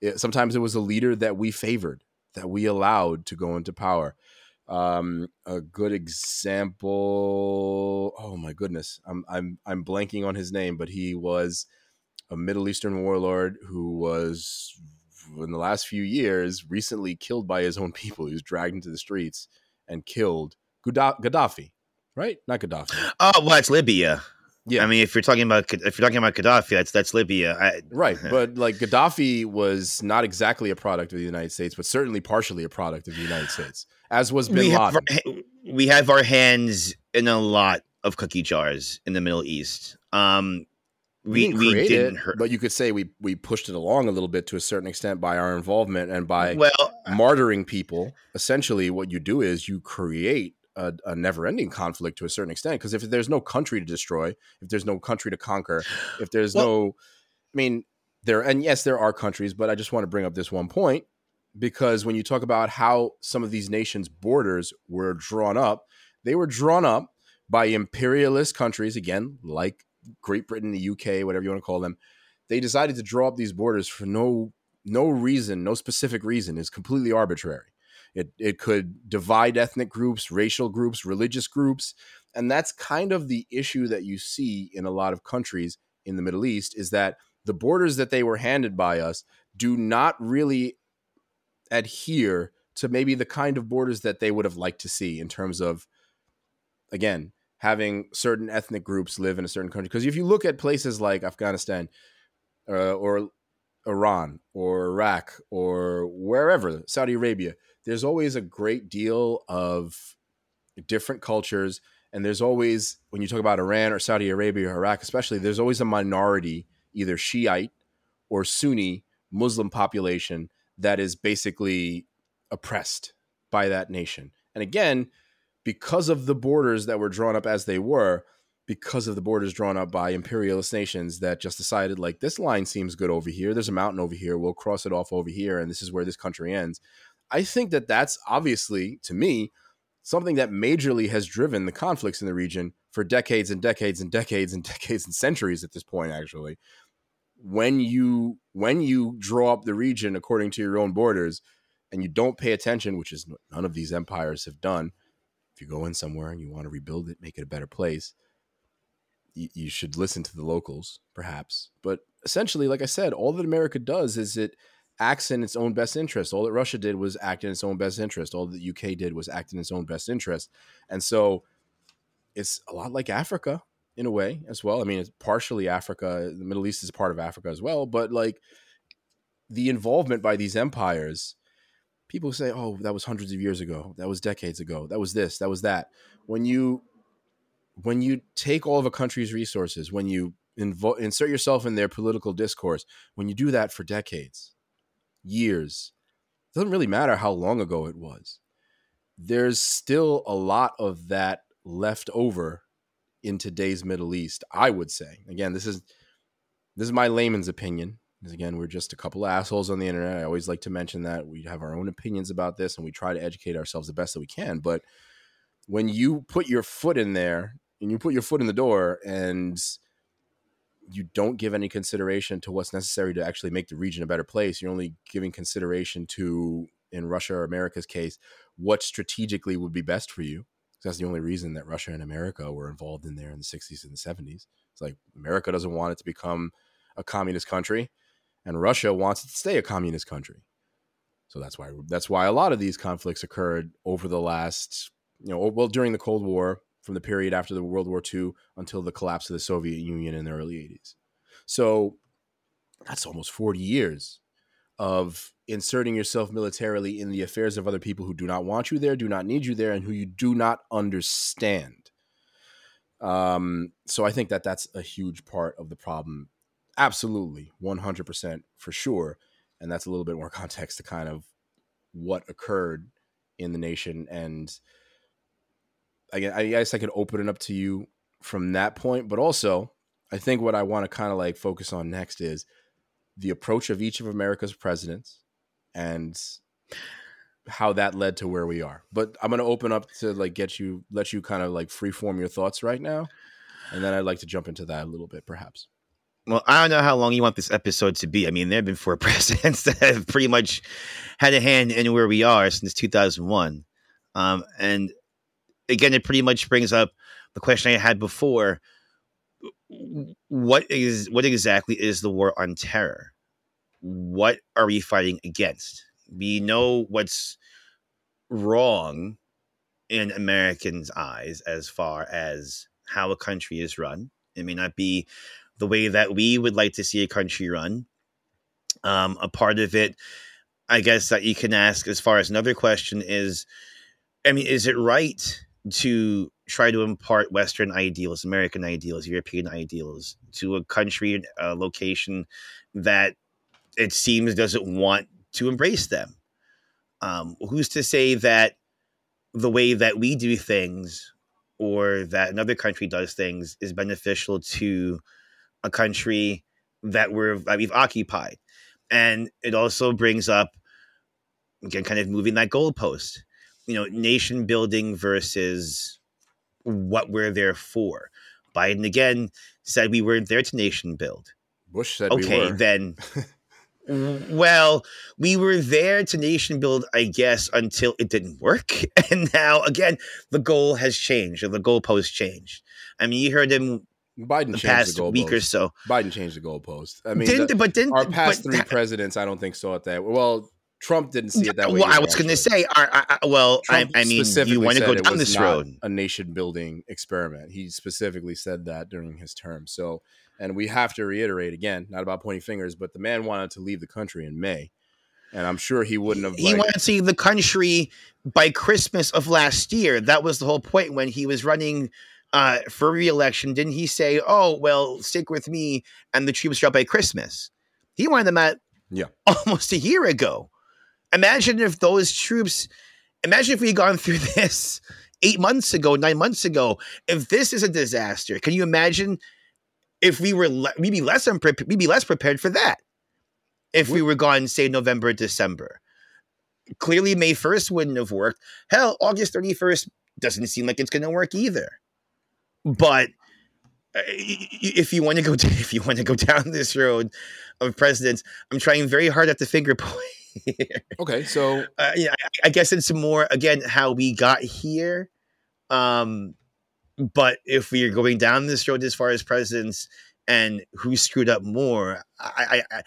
it, sometimes it was a leader that we favored that we allowed to go into power. Um, a good example oh my goodness i'm i'm i'm blanking on his name but he was a middle eastern warlord who was in the last few years recently killed by his own people. He was dragged into the streets and killed gaddafi right? Not gaddafi. Oh well it's libya yeah, I mean, if you're talking about if you're talking about Gaddafi, that's that's Libya, I, [laughs] right? But like Gaddafi was not exactly a product of the United States, but certainly partially a product of the United States, as was Bin we Laden. Have our, we have our hands in a lot of cookie jars in the Middle East. Um, we, we, didn't, we didn't it, hurt. but you could say we we pushed it along a little bit to a certain extent by our involvement and by well martyring people. Essentially, what you do is you create a, a never-ending conflict to a certain extent because if there's no country to destroy if there's no country to conquer [sighs] if there's well, no i mean there and yes there are countries but i just want to bring up this one point because when you talk about how some of these nations borders were drawn up they were drawn up by imperialist countries again like great britain the uk whatever you want to call them. They decided to draw up these borders for no no reason no specific reason is completely arbitrary it, it could divide ethnic groups, racial groups, religious groups. And that's kind of the issue that you see in a lot of countries in the Middle East is that the borders that they were handed by us do not really adhere to maybe the kind of borders that they would have liked to see in terms of, again, having certain ethnic groups live in a certain country. Because if you look at places like Afghanistan uh, or Iran or Iraq or wherever, Saudi Arabia, there's always a great deal of different cultures. And there's always, when you talk about Iran or Saudi Arabia or Iraq, especially, there's always a minority, either Shiite or Sunni Muslim population that is basically oppressed by that nation. And again, because of the borders that were drawn up as they were, because of the borders drawn up by imperialist nations that just decided like this line seems good over here there's a mountain over here we'll cross it off over here and this is where this country ends I think that that's obviously, to me, something that majorly has driven the conflicts in the region for decades and decades and decades and [laughs] decades and centuries at this point, actually. When you when you draw up the region according to your own borders and you don't pay attention, which is none of these empires have done, if you go in somewhere and you want to rebuild it, make it a better place, you, you should listen to the locals, perhaps. But essentially, like I said, all that America does is it acts in its own best interest. All that Russia did was act in its own best interest. All that the UK did was act in its own best interest. And so it's a lot like Africa in a way as well. I mean, it's partially Africa. The Middle East is part of Africa as well, but like the involvement by these empires, people say, "Oh, that was hundreds of years ago. That was decades ago. That was this. That was that." When you when you take all of a country's resources, when you invo- insert yourself in their political discourse, when you do that for decades, years, it doesn't really matter how long ago it was. There's still a lot of that left over in today's Middle East, I would say. Again, this is this is my layman's opinion. Because again, we're just a couple assholes on the internet. I always like to mention that we have our own opinions about this and we try to educate ourselves the best that we can. But when you put your foot in there and you put your foot in the door and you don't give any consideration to what's necessary to actually make the region a better place. You're only giving consideration to, in Russia or America's case, what strategically would be best for you. That's the only reason that Russia and America were involved in there in the 60s and the 70s. It's like America doesn't want it to become a communist country, and Russia wants it to stay a communist country. So that's why that's why a lot of these conflicts occurred over the last, you know, well during the Cold War, from the period after the World War II until the collapse of the Soviet Union in the early 80s. So that's almost 40 years of inserting yourself militarily in the affairs of other people who do not want you there, do not need you there, and who you do not understand. Um, so I think that that's a huge part of the problem. Absolutely, one hundred percent for sure, and that's a little bit more [laughs] context to kind of what occurred in the nation and I, guess I could open it up to you from that point, but also I think what I want to kind of like focus on next is the approach of each of America's presidents and how that led to where we are. But I'm going to open up to like get you let you kind of like freeform your thoughts right now, and then I'd like to jump into that a little bit, perhaps. Well, I don't know how long you want this episode to be. I mean, there have been four [laughs] presidents that have pretty much had a hand in where we are since 2001. Um, and again, it pretty much brings up the question I had before: what is what exactly is the war on terror? What are we fighting against? We know what's wrong in Americans' eyes as far as how a country is run. It may not be the way that we would like to see a country run. Um, a part of it, I guess, that you can ask as far as another question is I mean, is it right to try to impart Western ideals, American ideals, European ideals to a country, a location that it seems doesn't want to embrace them? Um, who's to say that the way that we do things or that another country does things is beneficial to a country that we're that we've occupied? And it also brings up again, kind of moving that goalpost you know, nation building versus what we're there for. Biden again said we weren't there to nation build. Bush said okay, we then. [laughs] well, we were there to nation build, I guess, until it didn't work, [laughs] and now again the goal has changed, or the goalpost changed. I mean, you heard him Biden the changed past the goalpost. week or so. Biden changed the goalpost. I mean, Didn't the- but didn't our past three presidents, I don't think saw it that. Well, Trump didn't see it that way. Well, I was going to say, I, I, well, I, I mean, you want to go down this road. A nation building experiment. He specifically said that during his term. So, and we have to reiterate again, not about pointing fingers, but the man wanted to leave the country in May, and I'm sure he wouldn't have. He like- wanted to see the country by Christmas of last year. That was the whole point when he was running uh, for re-election. Didn't he say, "Oh, well, stick with me," and the tree troops drop by Christmas? He wanted them at Yeah. [laughs] almost a year ago. Imagine if those troops. Imagine if we had gone through [laughs] this eight months ago, nine months ago. If this is a disaster, can you imagine if we were le- we'd be less we'd less prepared for that if we were gone say November December. Clearly, May first wouldn't have worked. Hell, August thirty first doesn't seem like it's going to work either. But uh, if you want to go [laughs] if you want to go down this road of presidents, I'm trying very hard at the finger point. Here. okay, so [laughs] uh, yeah, I, I guess it's more again how we got here. Um, but if we are going down this road as far as presidents and who screwed up more, I, I, I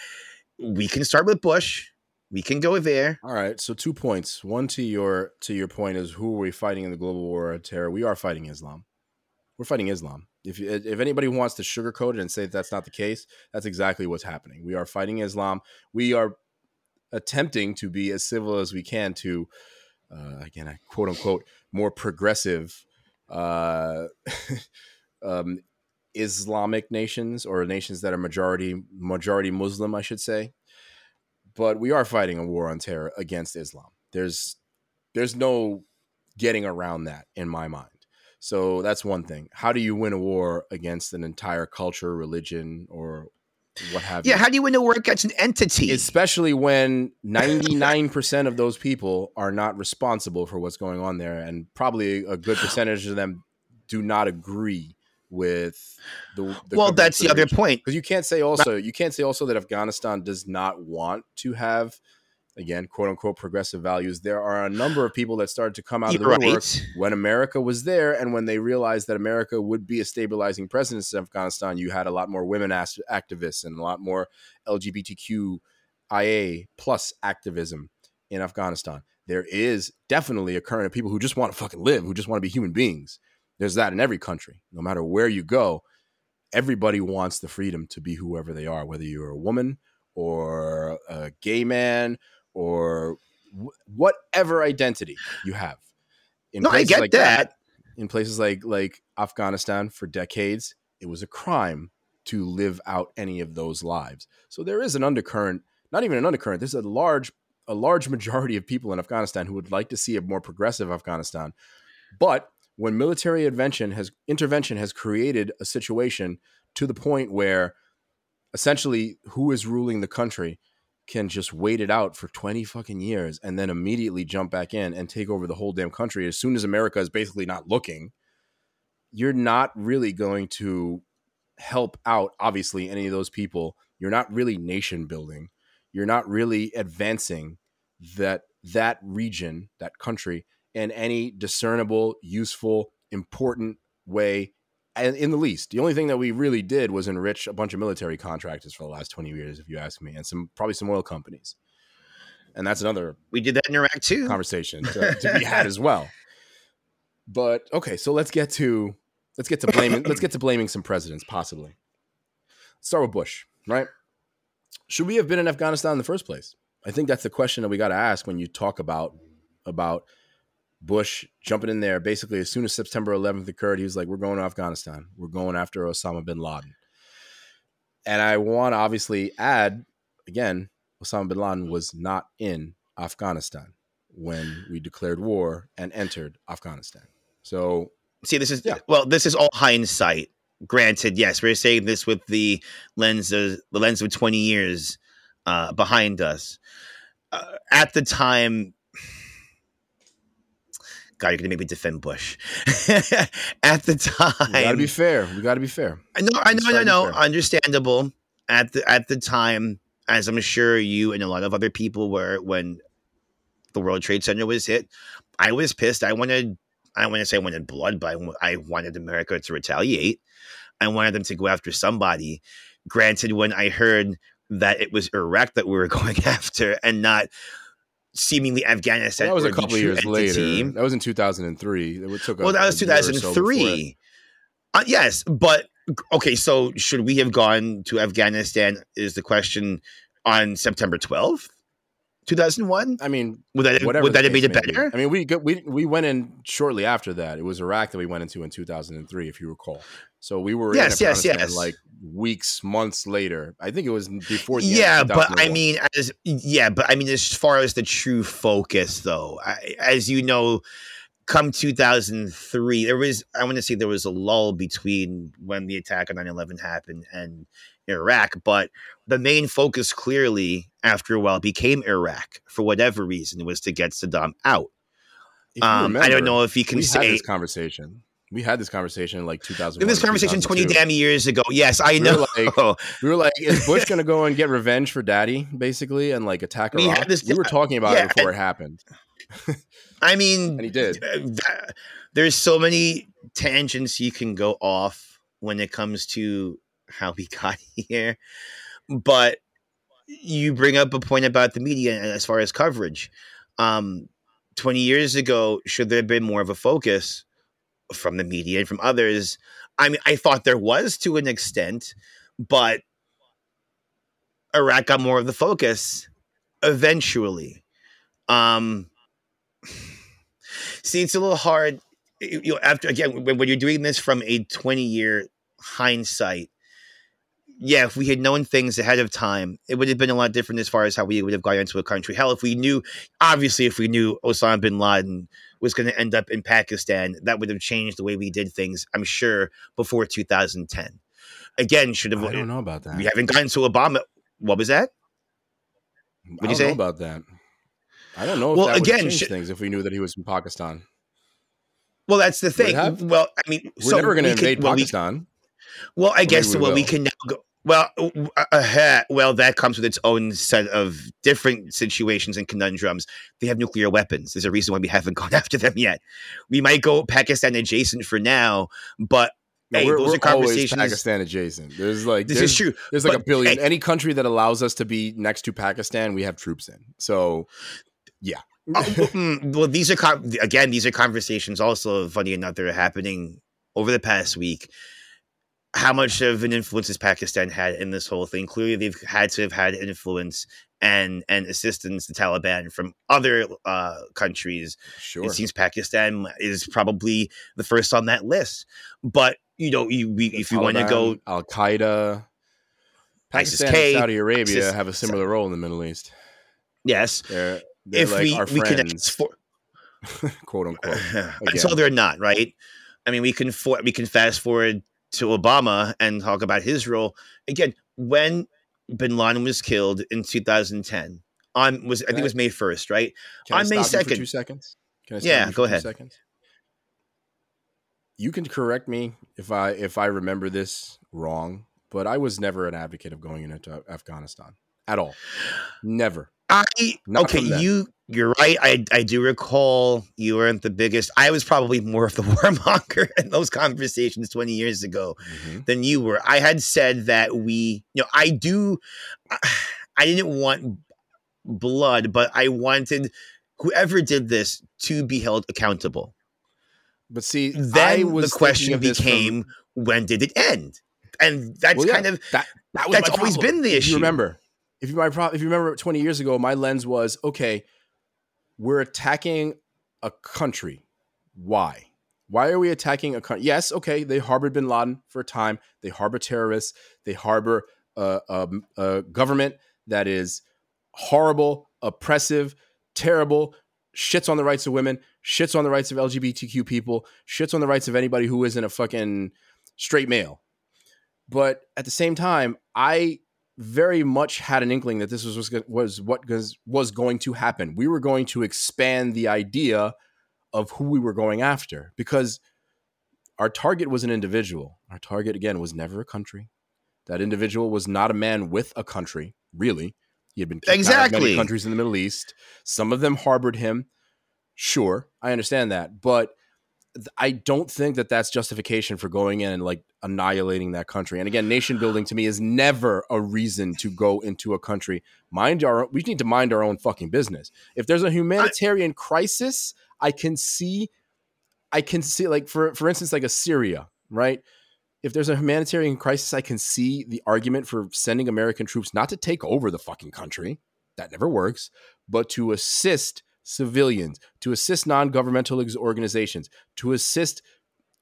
we can start with Bush. We can go there. all right, so two points. One to your to your point is who are we fighting in the global war on terror? We are fighting Islam. We're fighting Islam. If you- if anybody wants to sugarcoat it and say that that's not the case, that's exactly what's happening. We are fighting Islam. We are attempting to be as civil as we can to, uh, again, I quote unquote, more progressive uh, [laughs] um, Islamic nations or nations that are majority majority Muslim, I should say. But we are fighting a war on terror against Islam. There's there's no getting around that in my mind. So that's one thing. How do you win a war against an entire culture, religion, or what have you? Yeah, how do you win a war against an entity? especially when 99% of those people are not responsible for what's going on there and probably a good percentage of them do not agree with the, the well, that's the other point. because you can't say also you can't say also that afghanistan does not want to have again quote unquote progressive values. There are a number of people that started to come out of the You're woodwork when america was there and when they realized that america would be a stabilizing presence in afghanistan you had a lot more women as- activists and a lot more lgbtqia plus activism in afghanistan. There is definitely a current of people who just want to fucking live who just want to be human beings. There's that in every country. No matter where you go everybody wants the freedom to be whoever they are whether you're a woman or a gay man or wh- whatever identity you have in No, I places get like that. in places like like Afghanistan for decades, it was a crime to live out any of those lives. So there is an undercurrent, not even an undercurrent. There's a large a large majority of people in Afghanistan who would like to see a more progressive Afghanistan. But when military intervention has intervention has created a situation to the point where essentially who is ruling the country can just wait it out for 20 fucking years and then immediately jump back in and take over the whole damn country as soon as America is basically not looking, you're not really going to help out, obviously, any of those people. You're not really nation building. You're not really advancing that that region, that country, in any discernible, useful, important way in the least. The only thing that we really did was enrich a bunch of military contractors for the last 20 years, if you ask me, and some probably some oil companies. And that's another we did that in Iraq too conversation to, to be had as [laughs] well. But okay, so let's get to let's get to blaming let's get to blaming some presidents possibly. Let's start with Bush, right? Should we have been in Afghanistan in the first place? I think that's the question that we got to ask when you talk about about Bush jumping in there. Basically, as soon as September 11th occurred, he was like, "We're going to Afghanistan. We're going after Osama bin Laden." And I want to obviously add again, Osama bin Laden was not in Afghanistan when we declared war and entered Afghanistan. So, see, this is yeah. well, this is all hindsight. Granted, yes, we're saying this with the lens of the lens of 20 years uh, behind us. Uh, at the time, God, you're going to make me defend Bush. [laughs] At the time, we got to be fair. We got to be fair. I know, I know, I know, Understandable. At the at the time, as I'm sure you and a lot of other people were when the World Trade Center was hit, I was pissed. I wanted, I don't want to say I wanted blood, but I wanted America to retaliate. I wanted them to go after somebody. Granted, when I heard that it was Iraq that we were [laughs] going after and not seemingly Afghanistan. Well, that was a couple years later. That was in 2003. It took well, that was 2003. So uh, yes, but okay. So should we have gone to Afghanistan? Is the question on September 12th? 2001? I mean, would that would that have better? I mean, we we we went in shortly after that. It was Iraq that we went into in 2003, if you recall. So we were yes, yes, yes. like weeks, months later. I think it was before. yeah, but I mean, as yeah, but I mean, as far as the true focus, though, I, as you know, come 2003, there was I want to say there was a lull between when the attack on 9/11 happened and Iraq, but the main focus clearly after a while became Iraq for whatever reason was to get Saddam out. Um, remember, I don't know if you can say this conversation. We had this conversation in like 2000. This conversation 20 damn years ago. Yes, I know. We were like, we were like is Bush going to go and get revenge for daddy, basically, and like attack Iraq? We, had this, we were talking about yeah, it before it happened. [laughs] I mean, and he did. There's so many tangents you can go off when it comes to how we [laughs] got here. But you bring up a point about the media as far as coverage. Um, 20 years ago, should there have been more of a focus from the media and from others? I mean, I thought there was to an extent, but Iraq got more of the focus eventually. Um, [sighs] see, it's a little hard. You know, after again, when, when you're doing this from a 20 year hindsight, yeah, if we had known things ahead of time, it would have been a lot different as far as how we would have gone into a country. Hell, if we knew, obviously, if we knew Osama bin Laden was going to end up in Pakistan, that would have changed the way we did things, I'm sure, before 2010. Again, should have. I don't know about that. We haven't gotten to Obama. What was that? What do you say about that? I don't know. well, again, should, things if we knew that he was from Pakistan. Well, that's the thing. Well, I mean, we're so never going to invade well, Pakistan. We, well, I guess we well, we can now go. Well, uh, uh, well, that comes with its own set of different situations and conundrums. They have nuclear weapons. There's a reason why we haven't [laughs] gone after them yet. We might go Pakistan adjacent for now, but no, hey, we're, those we're are conversations. Pakistan adjacent. There's like this is true. There's like a billion. Hey, any country that allows us to be next to Pakistan, we have troops in. So, yeah. oh, mm, well, these are again. These are conversations. Also, funny enough, that are happening over the past week how much of an influence has Pakistan had in this whole thing? Clearly, they've had to have had influence and and assistance the Taliban from other uh, countries. Sure. It seems Pakistan is probably the first on that list. But you know, you, we, if you want to go Al Qaeda, Pakistan, K, and Saudi Arabia ISIS- have a similar role in the Middle East. yes, They're, they're if like we our we friends, for, [laughs] quote unquote. [laughs] until they're not right. I mean, we can for, we can fast forward to Obama and talk about his role again when Bin Laden was killed in 2010. On was I think it was May 1st, right? Can I On May you for 2nd. two seconds? I Yeah, go two ahead. Seconds? You can correct me if I if I remember this wrong, but I was never an advocate of going into Afghanistan at all. Never. I Not okay, you you're right. I I do recall you weren't the biggest. I was probably more of the [laughs] warmonger in those conversations 20 years ago Mhm. than you were. I had said that we, you know, I do. I didn't want blood, but I wanted whoever did this to be held accountable. But see, Then was the question this from- became, when did it end? And that's Well, yeah, kind of that, that that's always problem. been the If issue. You remember, if you my pro- if you remember, twenty years ago, my lens was okay. We're attacking a country. Why? Why are we attacking a country? Yes, okay. They harbored Bin Laden for a time. They harbor terrorists. They harbor a, a, a government that is horrible, oppressive, terrible. Shits on the rights of women. Shits on the rights of LGBTQ people. Shits on the rights of anybody who isn't a fucking straight male. But at the same time, I very much had an inkling that this was was, was what was, was going to happen. We were going to expand the idea of who we were going after because our target was an individual. Our target again was never a country. That individual was not a man with a country, really. He had been kicked out of Exactly. many countries in the Middle East. Some of them harbored him. Sure, I understand that, but I don't think that that's justification for going in and like annihilating that country. And again, nation building to me is never a reason to go into a country. Mind our we need to mind our own fucking business. If there's a humanitarian crisis, I can see I can see like for for instance like a Syria, right? If there's a humanitarian crisis, I can see the argument for sending American troops not to take over the fucking country. That never works, but to assist civilians, to assist non-governmental organizations, to assist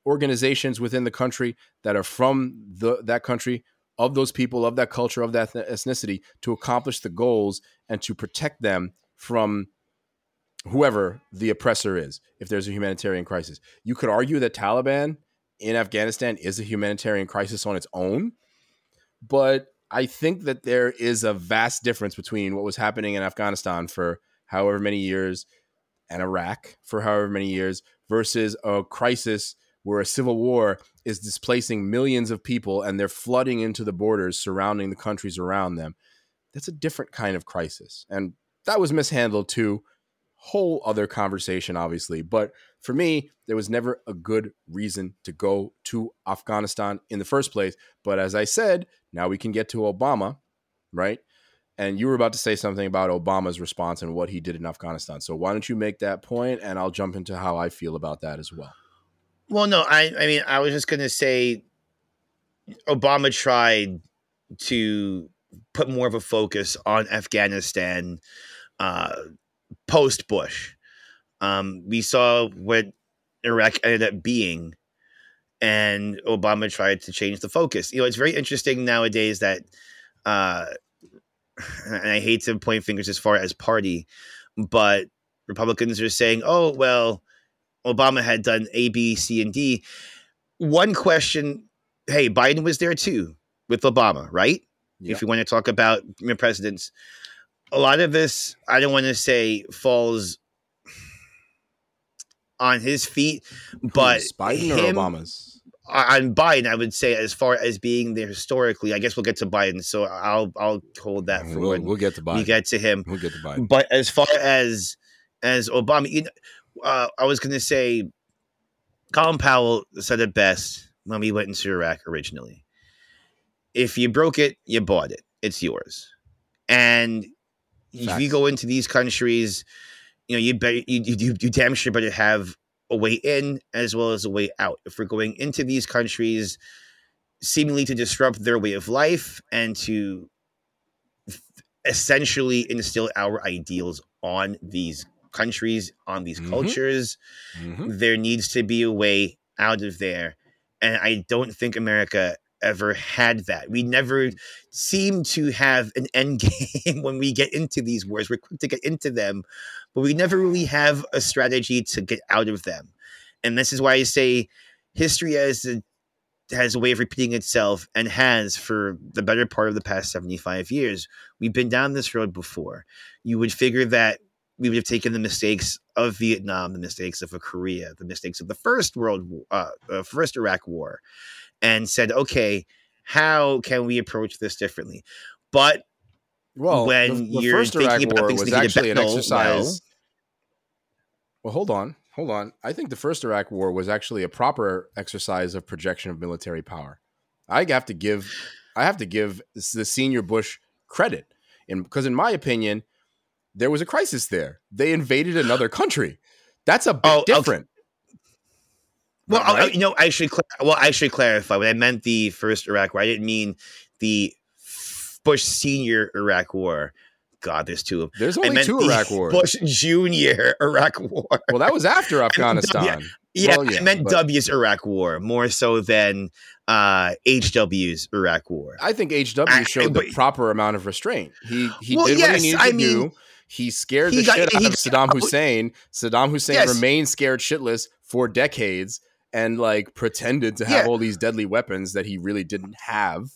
organizations within the country that are from the that country of those people of that culture of that ethnicity to accomplish the goals and to protect them from whoever the oppressor is if there's a humanitarian crisis. You could argue that taliban in afghanistan is a humanitarian crisis on its own but i think that there is a vast difference between what was happening in afghanistan for however many years and iraq for however many years versus a crisis where a civil war is displacing millions of people and they're flooding into the borders surrounding the countries around them. That's a different kind of crisis. And that was mishandled too. Whole other conversation, obviously. But for me, there was never a good reason to go to Afghanistan in the first place. But as I said, now we can get to Obama, right? And you were about to say something about Obama's response and what he did in Afghanistan. So why don't you make that point and I'll jump into how I feel about that as well. Well, no, I I mean I was just gonna say Obama tried to put more of a focus on Afghanistan uh, post Bush. Um, we saw what Iraq ended up being, and Obama tried to change the focus. You know, it's very interesting nowadays that, uh, and I hate to point fingers as far as party, but Republicans are saying, "Oh well." Obama had done A, B, C, and D. One question hey, Biden was there too with Obama, right? Yeah. If you want to talk about presidents, a lot of this, I don't want to say falls on his feet, but Who's, Biden him- or Obama's? On Biden, I would say as far as being there historically, I guess we'll get to Biden, so I'll I'll hold that for We'll, when we'll get to Biden. we get to him. we'll get to Biden. But as far as as Obama, you know, uh, I was going to say, Colin Powell said it best when we went into Iraq originally. If you broke it, you bought it. It's yours. And if you go into these countries, you know you better you, you, you you damn sure better have a way in as well as a way out. If we're going into these countries, seemingly to disrupt their way of life and to essentially instill our ideals on these countries, on these Mhm. cultures. Mhm. There needs to be a way out of there. And I don't think America ever had that. We never seem to have an [laughs] end game when we get into these wars. We're quick to get into them, but we never really have a strategy to get out of them. And this is why I say history has a, has a way of repeating itself and has for the better part of the past 75 years. We've been down this road before. You would figure that we would have taken the mistakes of Vietnam, the mistakes of Korea, the mistakes of the first World War, uh, uh, first Iraq War, and said, okay, how can we approach this differently? But Well, when the, the you're first thinking Iraq about War things was actually an exercise. well- well, hold on, hold on. I think the first Iraq War was actually a proper exercise of projection of military power. I have to give, I have to give the senior Bush credit, and because in my opinion, there was a crisis there. They invaded another country. That's a bit Oh, okay. different. Well, oh, oh, Right? I, I- you know, I should cl- well, I should clarify. When I meant the first Iraq War, I didn't mean the Bush Senior Iraq War. God, there's two of them. There's only two Iraq wars. Bush Junior [laughs] Iraq War. well, that was after [laughs] Afghanistan. Yeah, Well, yeah, I meant but- W's Iraq War more so than uh, HW's Iraq War. I think HW I- showed the proper amount of restraint. He he Well, did what he needed I to mean, do. He scared he the got- shit out of Saddam Hussein. Saddam Hussein Yes. remained scared shitless for decades and like pretended to have Yeah. all these deadly weapons that he really didn't have.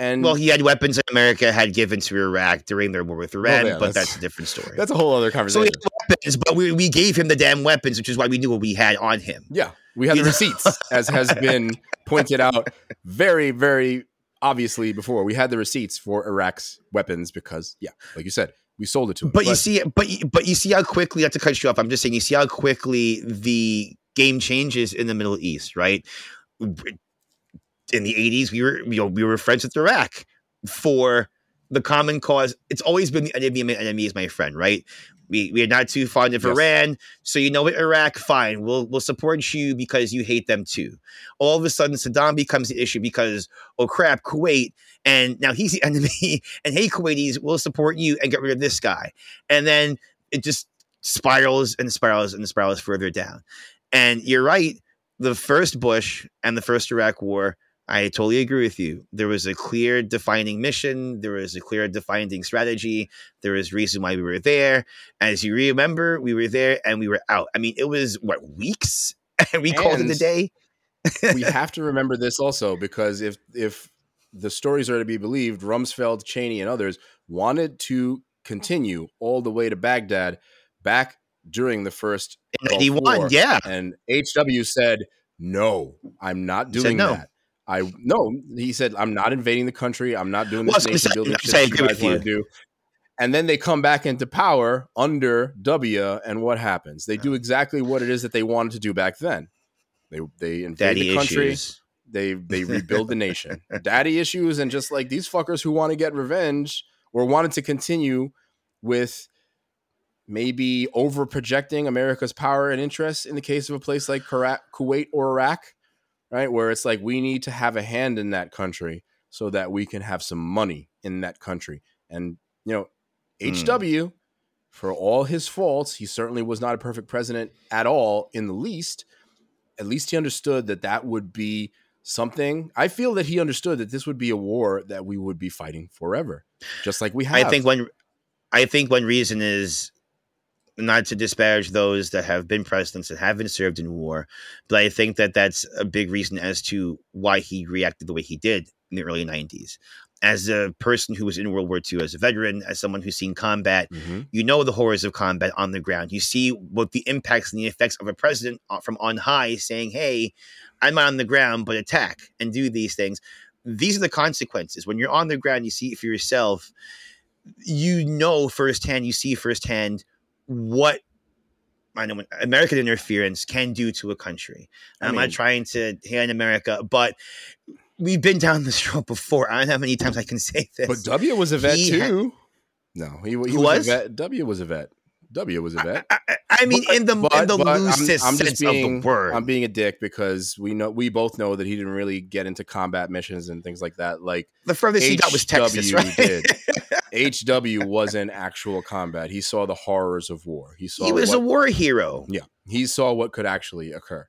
And Well, he had weapons that America had given to Iraq during their war with Iran, yeah, but that's- that's, a different story. that's a whole other so conversation. he had weapons, but we, we gave him the damn weapons, which is why we knew what we had on him. yeah, we had the know? receipts, as has [laughs] been pointed out very, very obviously before. We had the receipts for Iraq's weapons because, yeah, like you said, we sold it to him. But you see, but but you see how quickly. Not to cut you off, I'm just saying. You see how quickly the game changes in the Middle East, right? In the 80s, we were you know we were friends with Iraq for the common cause. It's always been the enemy. My enemy is my friend, right? We we are not too fond of Yes. Iran, so you know what, Iraq, fine. We'll we'll support you because you hate them too. All of a sudden, Saddam becomes the issue because oh crap, Kuwait, and now he's the [laughs] enemy. And hey, Kuwaitis, we'll support you and get rid of this guy and then it just spirals and spirals and spirals further down. And you're right. The first Bush and the first Iraq War, I totally agree with you. There was a clear defining mission. There was a clear defining strategy. There was reason why we were there. As you remember, we were there and we were out. I mean, it was what weeks, and [laughs] we called it a day. we [laughs] have to remember this also because if if the stories are to be believed, Rumsfeld, Cheney, and others wanted to continue all the way to Baghdad back during the first In Gulf 91, War, yeah. and HW said, "No, I'm not doing no. that." I no, he said, "I'm not invading the country. I'm not doing Well, this so- nation building shit you guys want to do." And then they come back into power under W, and what happens? They do exactly what it is that they wanted to do back then. They they invade Daddy the country. issues. They they [laughs] rebuild the nation. Daddy issues and just like these fuckers who want to get revenge or wanted to continue with maybe over projecting America's power and interests in the case of a place like Kuwait or Iraq, right? Where it's like we need to have a hand in that country so that we can have some money in that country. And you know, Hmm. HW for all his faults, he certainly was not a perfect president at all in the least. At least he understood that that would be something. I feel that he understood that this would be a war that we would be fighting forever, just like we have. I think one I think one reason is not to disparage those that have been presidents that have been served in war, but I think that that's a big reason as to why he reacted the way he did in the early 90s. As a person who was in World War II, as a veteran, as someone who's seen combat, Mhm. you know the horrors of combat on the ground. You see what the impacts and the effects of a president uh, from on high saying, "Hey, I'm on the ground, but attack and do these things." These are the consequences. When you're on the ground, you see it for yourself. You know firsthand. You see firsthand what I know American interference can do to a country. I I'm mean- not trying to hand America, but we've been down this [laughs] road before. I don't know how many times I can say this. But W was a vet He too. no, he, he was, was? a vet. W was a vet. W was a vet. I, I, I mean, But- in the but- in the I'm- loosest I'm just sense being- of the word. I'm being a dick because we know we both know that he didn't really get into combat missions and things like that. Like the furthest he got was Texas, [laughs] right? did. HW was in actual combat. He saw the horrors of war. He saw he was what, a war hero. yeah. He saw what could actually occur.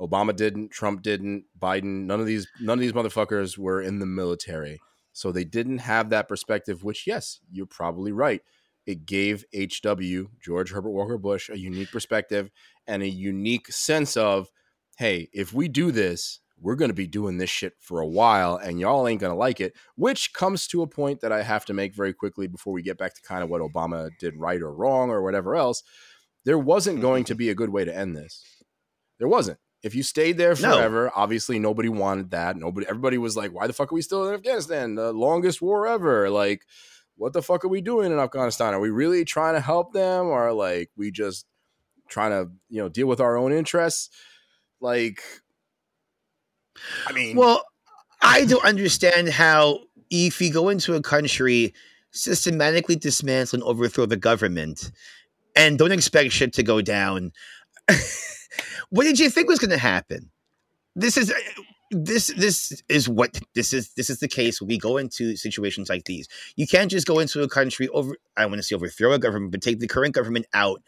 Obama didn't. Trump didn't. Biden. None of these. None of these motherfuckers were in the military, so they didn't have that perspective. Which, yes, you're probably right. It gave HW George Herbert Walker Bush a unique perspective and a unique sense of, hey, if we do this, we're going to be doing this shit for a while, and y'all ain't going to like it. Which comes to a point that I have to make very quickly before we get back to kind of what Obama did right or wrong or whatever else. There wasn't going mm-hmm. to be a good way to end this. There wasn't. If you stayed there No. forever, obviously nobody wanted that. Nobody, everybody was like, "Why the fuck are we still in Afghanistan? The longest war ever!" Like, what the fuck are we doing in Afghanistan? Are we really trying to help them, or like we just trying to, you know, deal with our own interests? Like, I mean, Well, I don't understand how if you go into a country, systematically dismantle and overthrow the government, and don't expect shit to go down. [laughs] what did you think was going to happen? This is this this is what this is this is the case when we go into situations like these. You can't just go into a country over I want to say overthrow a government, but take the current government out.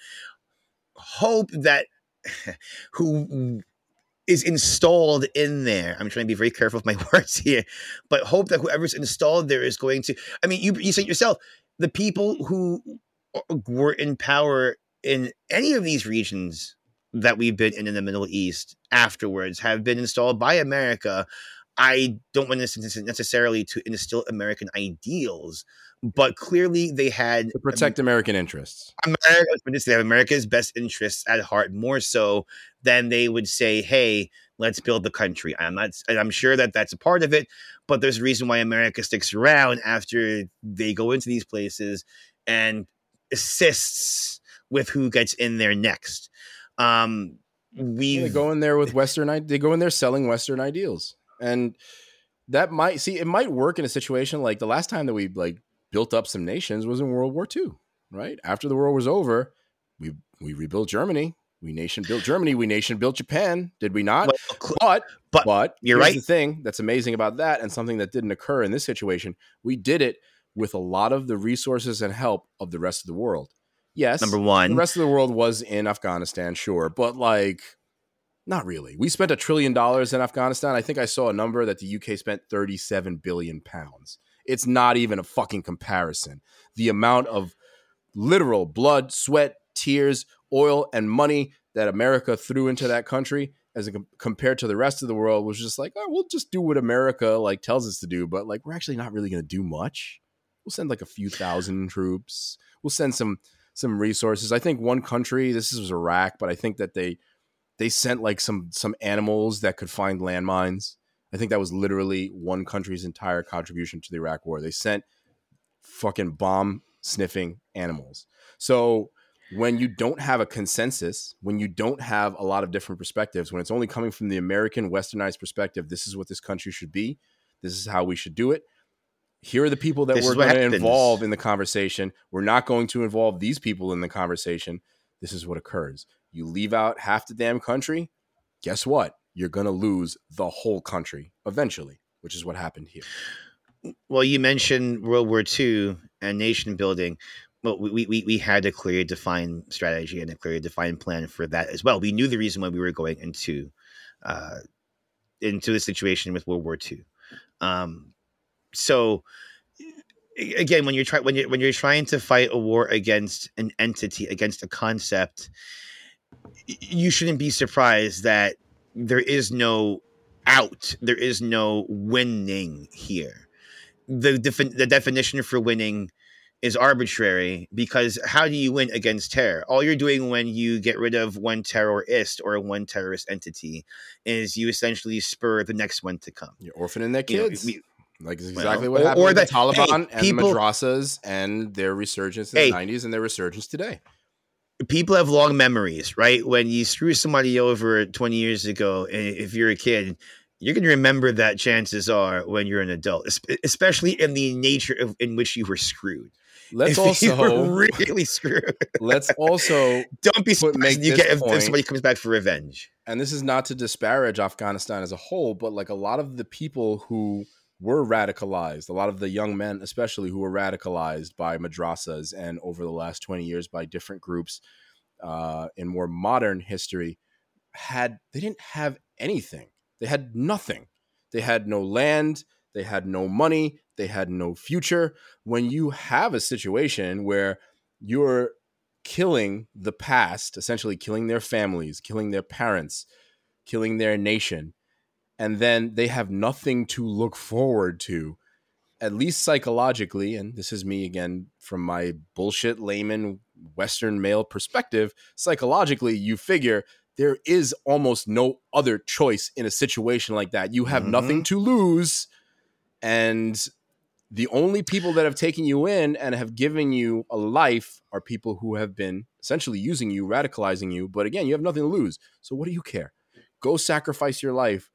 Hope that [laughs] who is installed in there. I'm trying to be very careful with my [laughs] words here, but hope that whoever's installed there is going to. I mean, you you said yourself, the people who uh, were in power in any of these regions that we've been in in the Middle East afterwards have been installed by America. I don't want this necessarily to instill American ideals, but clearly they had to protect American interests. America's, but they have America's best interests at heart more so than they would say, "Hey, let's build the country." I'm not. and I'm sure that that's a part of it, but there's a reason why America sticks around after they go into these places and assists with who gets in there next. Um, we they go in there with Western. They go in there selling Western ideals, and that might see it might work in a situation like the last time that we like built up some nations was in World War II, right? After the war was over, we we rebuilt Germany. We nation built Germany. We nation built Japan. Did we not? well, But But but you're right. The thing that's amazing about that, and something that didn't occur in this situation, we did it with a lot of the resources and help of the rest of the world. Yes, number one. the rest of the world was in Afghanistan, sure, but like, not really. We spent a trillion dollars in Afghanistan. I think I saw a number that the UK spent 37 billion pounds. It's not even a fucking comparison. The amount of literal blood, sweat, tears, oil, and money that America threw into that country as a, compared to the rest of the world was just like, oh, we'll just do what America like tells us to do, but like we're actually not really going to do much. We'll send like a few thousand troops. We'll send some some resources. I think one country, this was Iraq, but I think that they they sent like some some animals that could find landmines. I think that was literally one country's entire contribution to the Iraq war. They sent fucking bomb sniffing animals. So when you don't have a consensus, when you don't have a lot of different perspectives, when it's only coming from the American westernized perspective, this is what this country should be. This is how we should do it. Here are the people that This we're going to involve in the conversation. We're not going to involve these people in the conversation. This is what occurs. You leave out half the damn country. Guess what? You're going to lose the whole country eventually, which is what happened here. well, you mentioned World War II and nation building. Well, we, we, we had a clear defined strategy and a clear defined plan for that as well. We knew the reason why we were going into uh, into the situation with World War II. Um, so again, when you're trying when you when you're trying to fight a war against an entity, against a concept, you shouldn't be surprised that there is no out. There is no winning here the defi- the definition for winning is arbitrary because how do you win against terror? All you're doing when you get rid of one terrorist or one terrorist entity is you essentially spur the next one to come. You're orphaning their You know, kids. we- like it's Well, exactly what happened or the the- hey, Taliban and people- the madrasas and their resurgence in Hey. the 90s and their resurgence today. people have long memories, right? When you screw somebody over 20 years ago, and if you're a kid, you're going to remember that chances are when you're an adult, especially in the nature of in which you were screwed. let's if [laughs] you were also really screwed. let's also [laughs] Don't be make surprised you get point- if somebody comes back for revenge. and this is not to disparage Afghanistan as a whole, but like a lot of the people who were radicalized, a lot of the young men, especially who were radicalized by madrasas and over the last 20 years by different groups uh, in more modern history, had they didn't have anything. They had nothing. They had no land. They had no money. They had no future. When you have a situation where you're killing the past, essentially killing their families, killing their parents, killing their nation, and then they have nothing to look forward to, at least psychologically. And this is me again from my bullshit layman Western male perspective. Psychologically, you figure there is almost no other choice in a situation like that. You have Mhm. nothing to lose. And the only people that have taken you in and have given you a life are people who have been essentially using you, radicalizing you. But again, you have nothing to lose. So what do you care? Go sacrifice your life.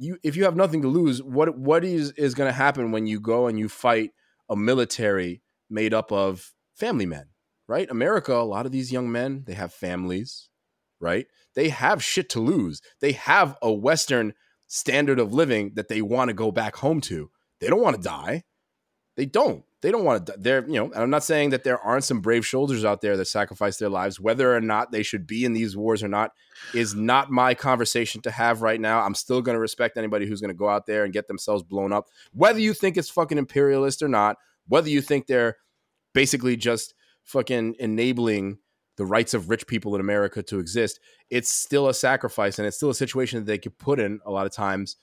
You if you have nothing to lose, what what is is going to happen when you go and you fight a military made up of family men, right? America, a lot of these young men, they have families, right? They have shit to lose. They have a western standard of living that they want to go back home to. They don't want to die. They don't. They don't want to. They're you know. I'm not saying that there aren't some brave soldiers out there that sacrifice their lives. Whether or not they should be in these wars or not is not my conversation to have right now. I'm still going to respect anybody who's going to go out there and get themselves blown up. Whether you think it's fucking imperialist or not, whether you think they're basically just fucking enabling the rights of rich people in America to exist, it's still a sacrifice and it's still a situation that they could put in a lot of times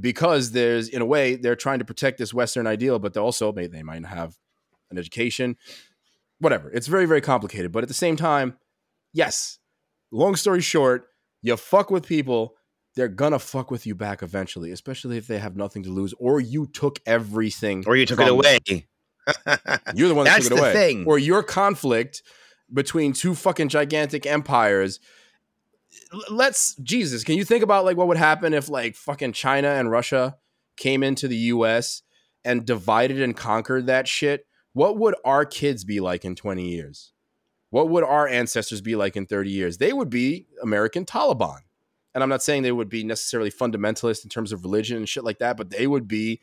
because there's in a way they're trying to protect this western ideal but they also they might have an education whatever it's very very complicated but at the same time yes long story short you fuck with people they're gonna fuck with you back eventually especially if they have nothing to lose or you took everything Or you took it away. [laughs] You're the one that That's took it the away. thing. Or your conflict between two fucking gigantic empires. Let's Jesus, can you think about like what would happen if like fucking China and Russia came into the US and divided and conquered that shit? What would our kids be like in 20 years? What would our ancestors be like in 30 years? They would be American Taliban. And I'm not saying they would be necessarily fundamentalist in terms of religion and shit like that, but they would be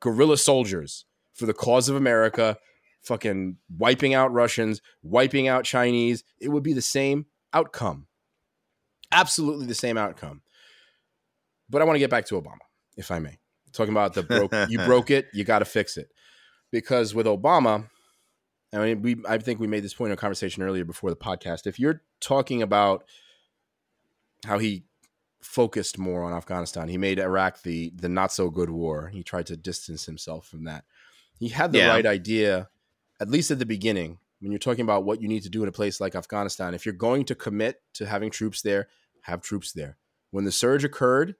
guerrilla soldiers for the cause of America, fucking wiping out Russians, wiping out Chinese. It would be the same outcome. Absolutely the same outcome. But I want to get back to Obama, if I may. Talking about the broke, you [laughs] broke it, you got to fix it. Because with Obama, I mean, we I think we made this point in a conversation earlier before the podcast. If you're talking about how he focused more on Afghanistan, he made Iraq the the not so good war. He tried to distance himself from that. He had the Yeah. right idea, at least at the beginning, when you're talking about what you need to do in a place like Afghanistan. If you're going to commit to having troops there, have troops there. When the surge occurred,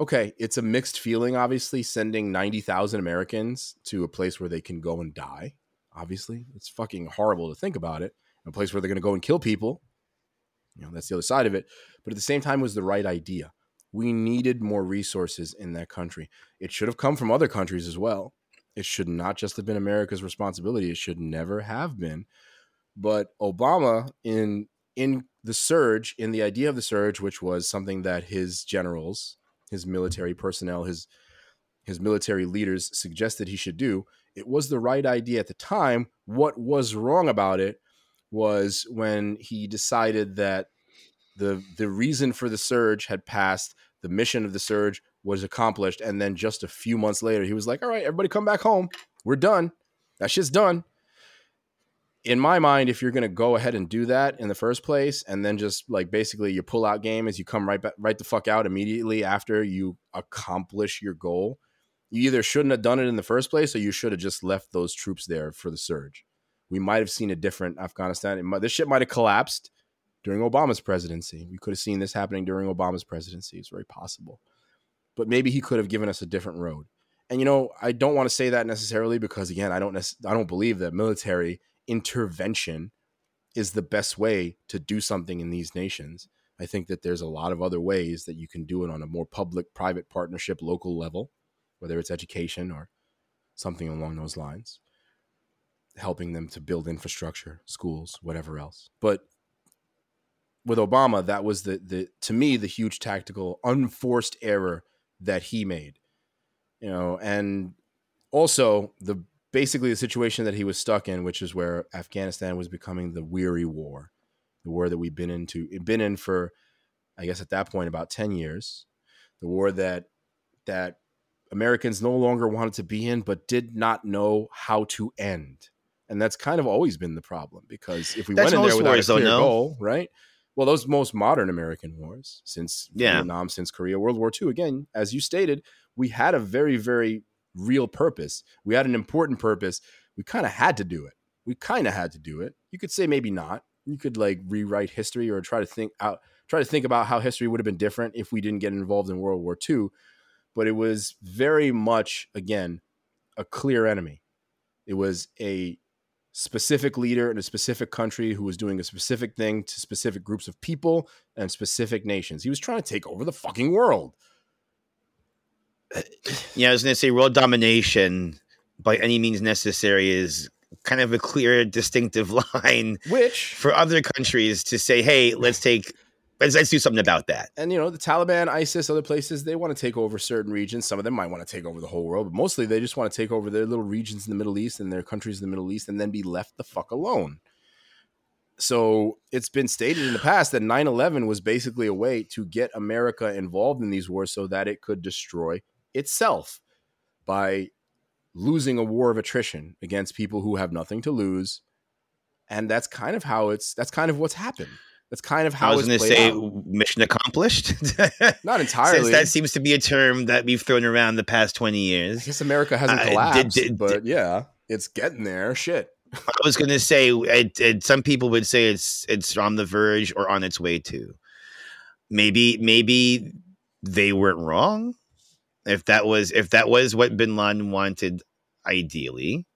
okay, it's a mixed feeling, obviously, sending 90,000 Americans to a place where they can go and die. Obviously, it's fucking horrible to think about it. A place where they're going to go and kill people. You know, that's the other side of it. But at the same time, it was the right idea. We needed more resources in that country. It should have come from other countries as well. It should not just have been America's responsibility. It should never have been. But Obama, in in the surge, in the idea of the surge, which was something that his generals, his military personnel, his his military leaders suggested he should do, it was the right idea at the time. What was wrong about it was when he decided that the the reason for the surge had passed, the mission of the surge was accomplished, and then just a few months later, he was like, "All right, everybody, come back home. We're done. That shit's done." In my mind, if you're going to go ahead and do that in the first place, and then just like basically your pull out game is you come right back, right the fuck out immediately after you accomplish your goal, you either shouldn't have done it in the first place, or you should have just left those troops there for the surge. We might have seen a different Afghanistan. Might, this shit might have collapsed during Obama's presidency. We could have seen this happening during Obama's presidency. It's very possible. But maybe he could have given us a different road. And you know, I don't want to say that necessarily because again, I don't nec- I don't believe that military intervention is the best way to do something in these nations. I think that there's a lot of other ways that you can do it on a more public private partnership local level, whether it's education or something along those lines, helping them to build infrastructure, schools, whatever else. But with Obama, that was the the to me the huge tactical unforced error that he made. You know, and also the basically the situation that he was stuck in, which is where Afghanistan was becoming the weary war, the war that we've been into been in for, I guess at that point about ten years, the war that that Americans no longer wanted to be in, but did not know how to end. And that's kind of always been the problem because if we That's went in there without wars, a though, clear no? goal, right? Well, those most modern American wars since Yeah. Vietnam, since Korea, World War II, again, as you stated, we had a very, very real purpose. We had an important purpose. We kind of had to do it. We kind of had to do it. You could say maybe not. You could like rewrite history or try to think out, try to think about how history would have been different if we didn't get involved in World War II. But it was very much, again, a clear enemy. It was a specific leader in a specific country who was doing a specific thing to specific groups of people and specific nations. He was trying to take over the fucking world. Yeah, I was going to say world domination by any means necessary is kind of a clear, distinctive [laughs] line Which for other countries to say, "Hey, let's take, let's, let's do something about that." and you know the Taliban, ISIS, other places they want to take over certain regions. Some of them might want to take over the whole world, but mostly they just want to take over their little regions in the Middle East and their countries in the Middle East, and then be left the fuck alone. So it's been stated in the past that 9/11 was basically a way to get America involved in these wars so that it could destroy itself by losing a war of attrition against people who have nothing to lose. And that's kind of how it's that's kind of what's happened. That's kind of how I was going to say out. mission accomplished. [laughs] Not entirely. Since that seems to be a term that we've thrown around the past 20 years. I guess America hasn't Uh, did- collapsed, did- but yeah, it's getting there. Shit. [laughs] I was going to say it, it, some people would say it's it's on the verge or on its way to. Maybe maybe they weren't wrong. If that was if that was what Bin Laden wanted ideally,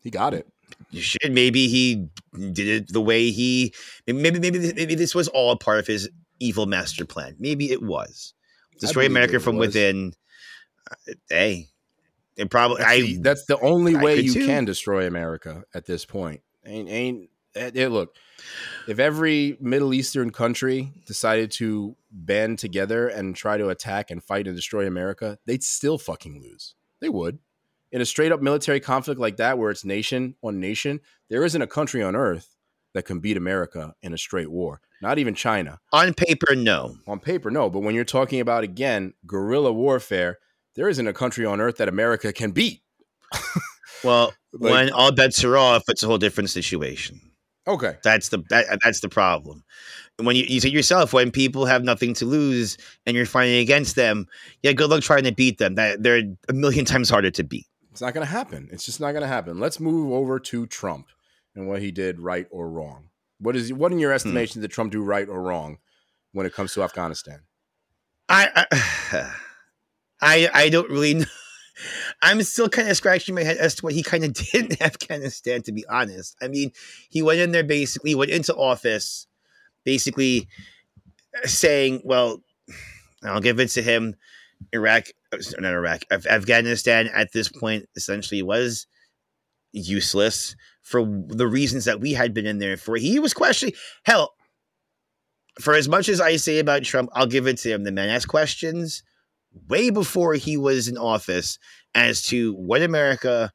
He got it. you should maybe he did it the way he maybe maybe maybe this was all a part of his evil master plan. Maybe it was. Destroy America from was. within. Uh, hey, it probably That's, I the, that's the only I way you too. can destroy America at this point. Ain't ain't eh, eh, look. If every Middle Eastern country decided to band together and try to attack and fight and destroy America, they'd still fucking lose. They would. In a straight up military conflict like that, where it's nation on nation, there isn't a country on earth that can beat America in a straight war. Not even China. on paper no. On paper, no. But when you're talking about, again, guerrilla warfare, there isn't a country on earth that America can beat. Well, [laughs] Like- when all bets are off, it's a whole different situation. Okay. That's the that, that's the problem. When you, you say yourself, when people have nothing to lose and you're fighting against them, yeah, good luck trying to beat them. That they're a million times harder to beat. It's not going to happen. It's just not going to happen. Let's move over to Trump and what he did right or wrong. What is what in your hmm. estimation did Trump do right or wrong when it comes to Afghanistan? I I [sighs] I, I don't really [laughs] know. I'm still kind of scratching my head as to what he kind of [laughs] did in Afghanistan, to be honest. I mean, he went in there basically, went into office basically saying, well, I'll give it to him. Iraq, uh, not Iraq, Afghanistan at this point essentially was useless for the reasons that we had been in there for. He was questioning, hell, for as much as I say about Trump, I'll give it to him. The man asked questions way before he was in office as to what America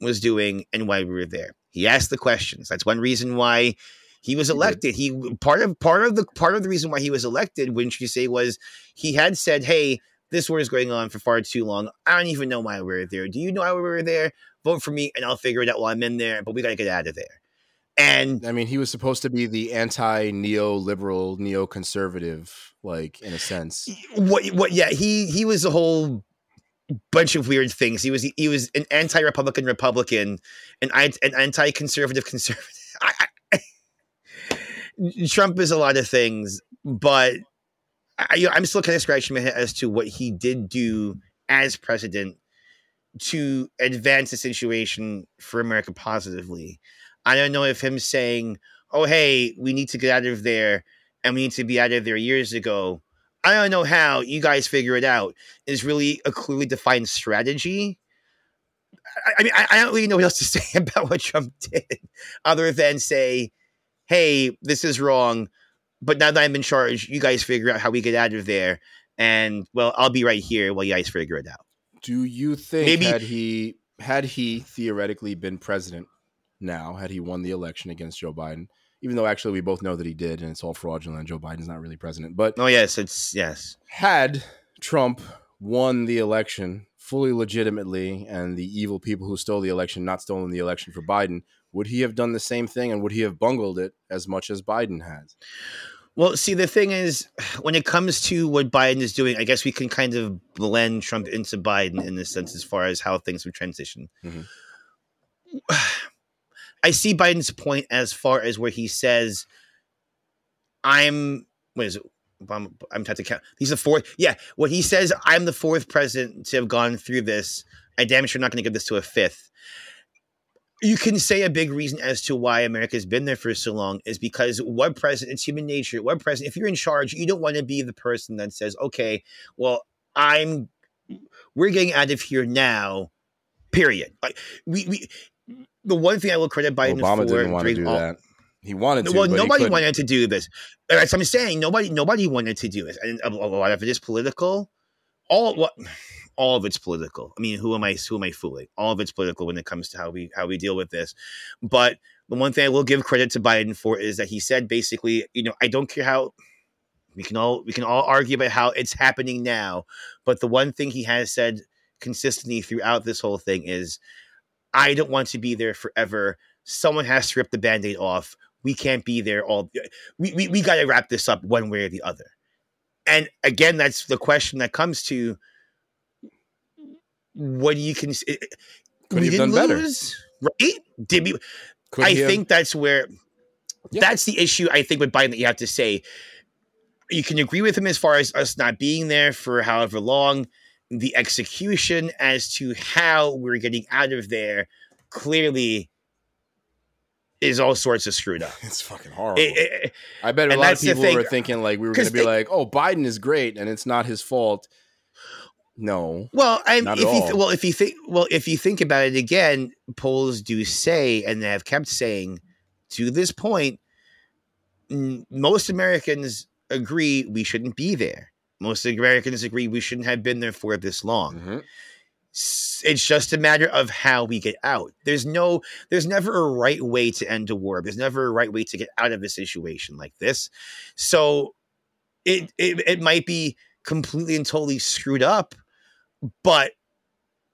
was doing and why we were there. He asked the questions. That's one reason why he was mm-hmm. elected. He part of part of the part of the reason why he was elected, wouldn't you say, was he had said, "Hey, this war is going on for far too long. I don't even know why we were there. Do you know why we were there? Vote for me, and I'll figure it out while I'm in there. But we got to get out of there." And I mean, he was supposed to be the anti neoliberal, neoconservative, like in a sense. what what yeah he he was a whole bunch of weird things. He was he was an anti-republican republican an, an anti-conservative conservative. [laughs] I, I, [laughs] trump is a lot of things but I, i'm still kind of scratching my head as to what he did do as president to advance the situation for america positively. I don't know if him saying oh hey we need to get out of there and we need to be out of there years ago I don't know how you guys figure it out is really a clearly defined strategy. I, I mean, I, I, don't really know what else to [laughs] say about what Trump did, other than say, "Hey, this is wrong." But now that I'm in charge, you guys figure out how we get out of there. And well, I'll be right here while you guys figure it out. Do you think Maybe, had he had he theoretically been president now, had he won the election against Joe Biden, even though actually we both know that he did and it's all fraudulent and Joe Biden's not really president. But Oh yes, it's yes. Had Trump won the election fully legitimately and the evil people who stole the election not stolen the election for Biden, would he have done the same thing and would he have bungled it as much as Biden has? Well, see, the thing is, when it comes to what Biden is doing, I guess we can kind of blend Trump into Biden in the sense as far as how things would transition. Mm-hmm. [sighs] I see Biden's point as far as where he says, "I'm what is it? I'm, trying to count. He's the fourth. Yeah, what he says, I'm the fourth president to have gone through this. I damn sure not going to give this to a fifth you can say a big reason as to why America's been there for so long is because what president, it's human nature. What president, if you're in charge, you don't want to be the person that says, okay, well, I'm, we're getting out of here now, period. Like, we, we, the one thing I will credit Biden Obama for didn't want to do all, that. He wanted to. Well, nobody wanted to do this. As I'm saying, nobody, nobody wanted to do this, and a, a lot of it is political. All what all of it's political. I mean, who am I? Who am I fooling? All of it's political when it comes to how we how we deal with this. But the one thing I will give credit to Biden for is that he said basically, you know, I don't care how we can all we can all argue about how it's happening now, but the one thing he has said consistently throughout this whole thing is, I don't want to be there forever. Someone has to rip the band-aid off. We can't be there all. We we, we got to wrap this up one way or the other. And again, that's the question that comes to what do you can could we didn't lose, better. right? Did we? Could I think have, that's where yeah. that's the issue. I think with Biden that you have to say you can agree with him as far as us not being there for however long. The execution as to how we're getting out of there clearly is all sorts of screwed up. [laughs] It's fucking horrible. It, it, I bet a lot of people were thinking like we were going to be they, like, "Oh, Biden is great, and it's not his fault." No. Well, I if you th- well if you think well if you think about it again, polls do say and they have kept saying to this point, n- most Americans agree we shouldn't be there. Most Americans agree we shouldn't have been there for this long. Mm-hmm. It's just a matter of how we get out. There's no, there's never a right way to end a war. There's never a right way to get out of a situation like this. So, it it, it might be completely and totally screwed up but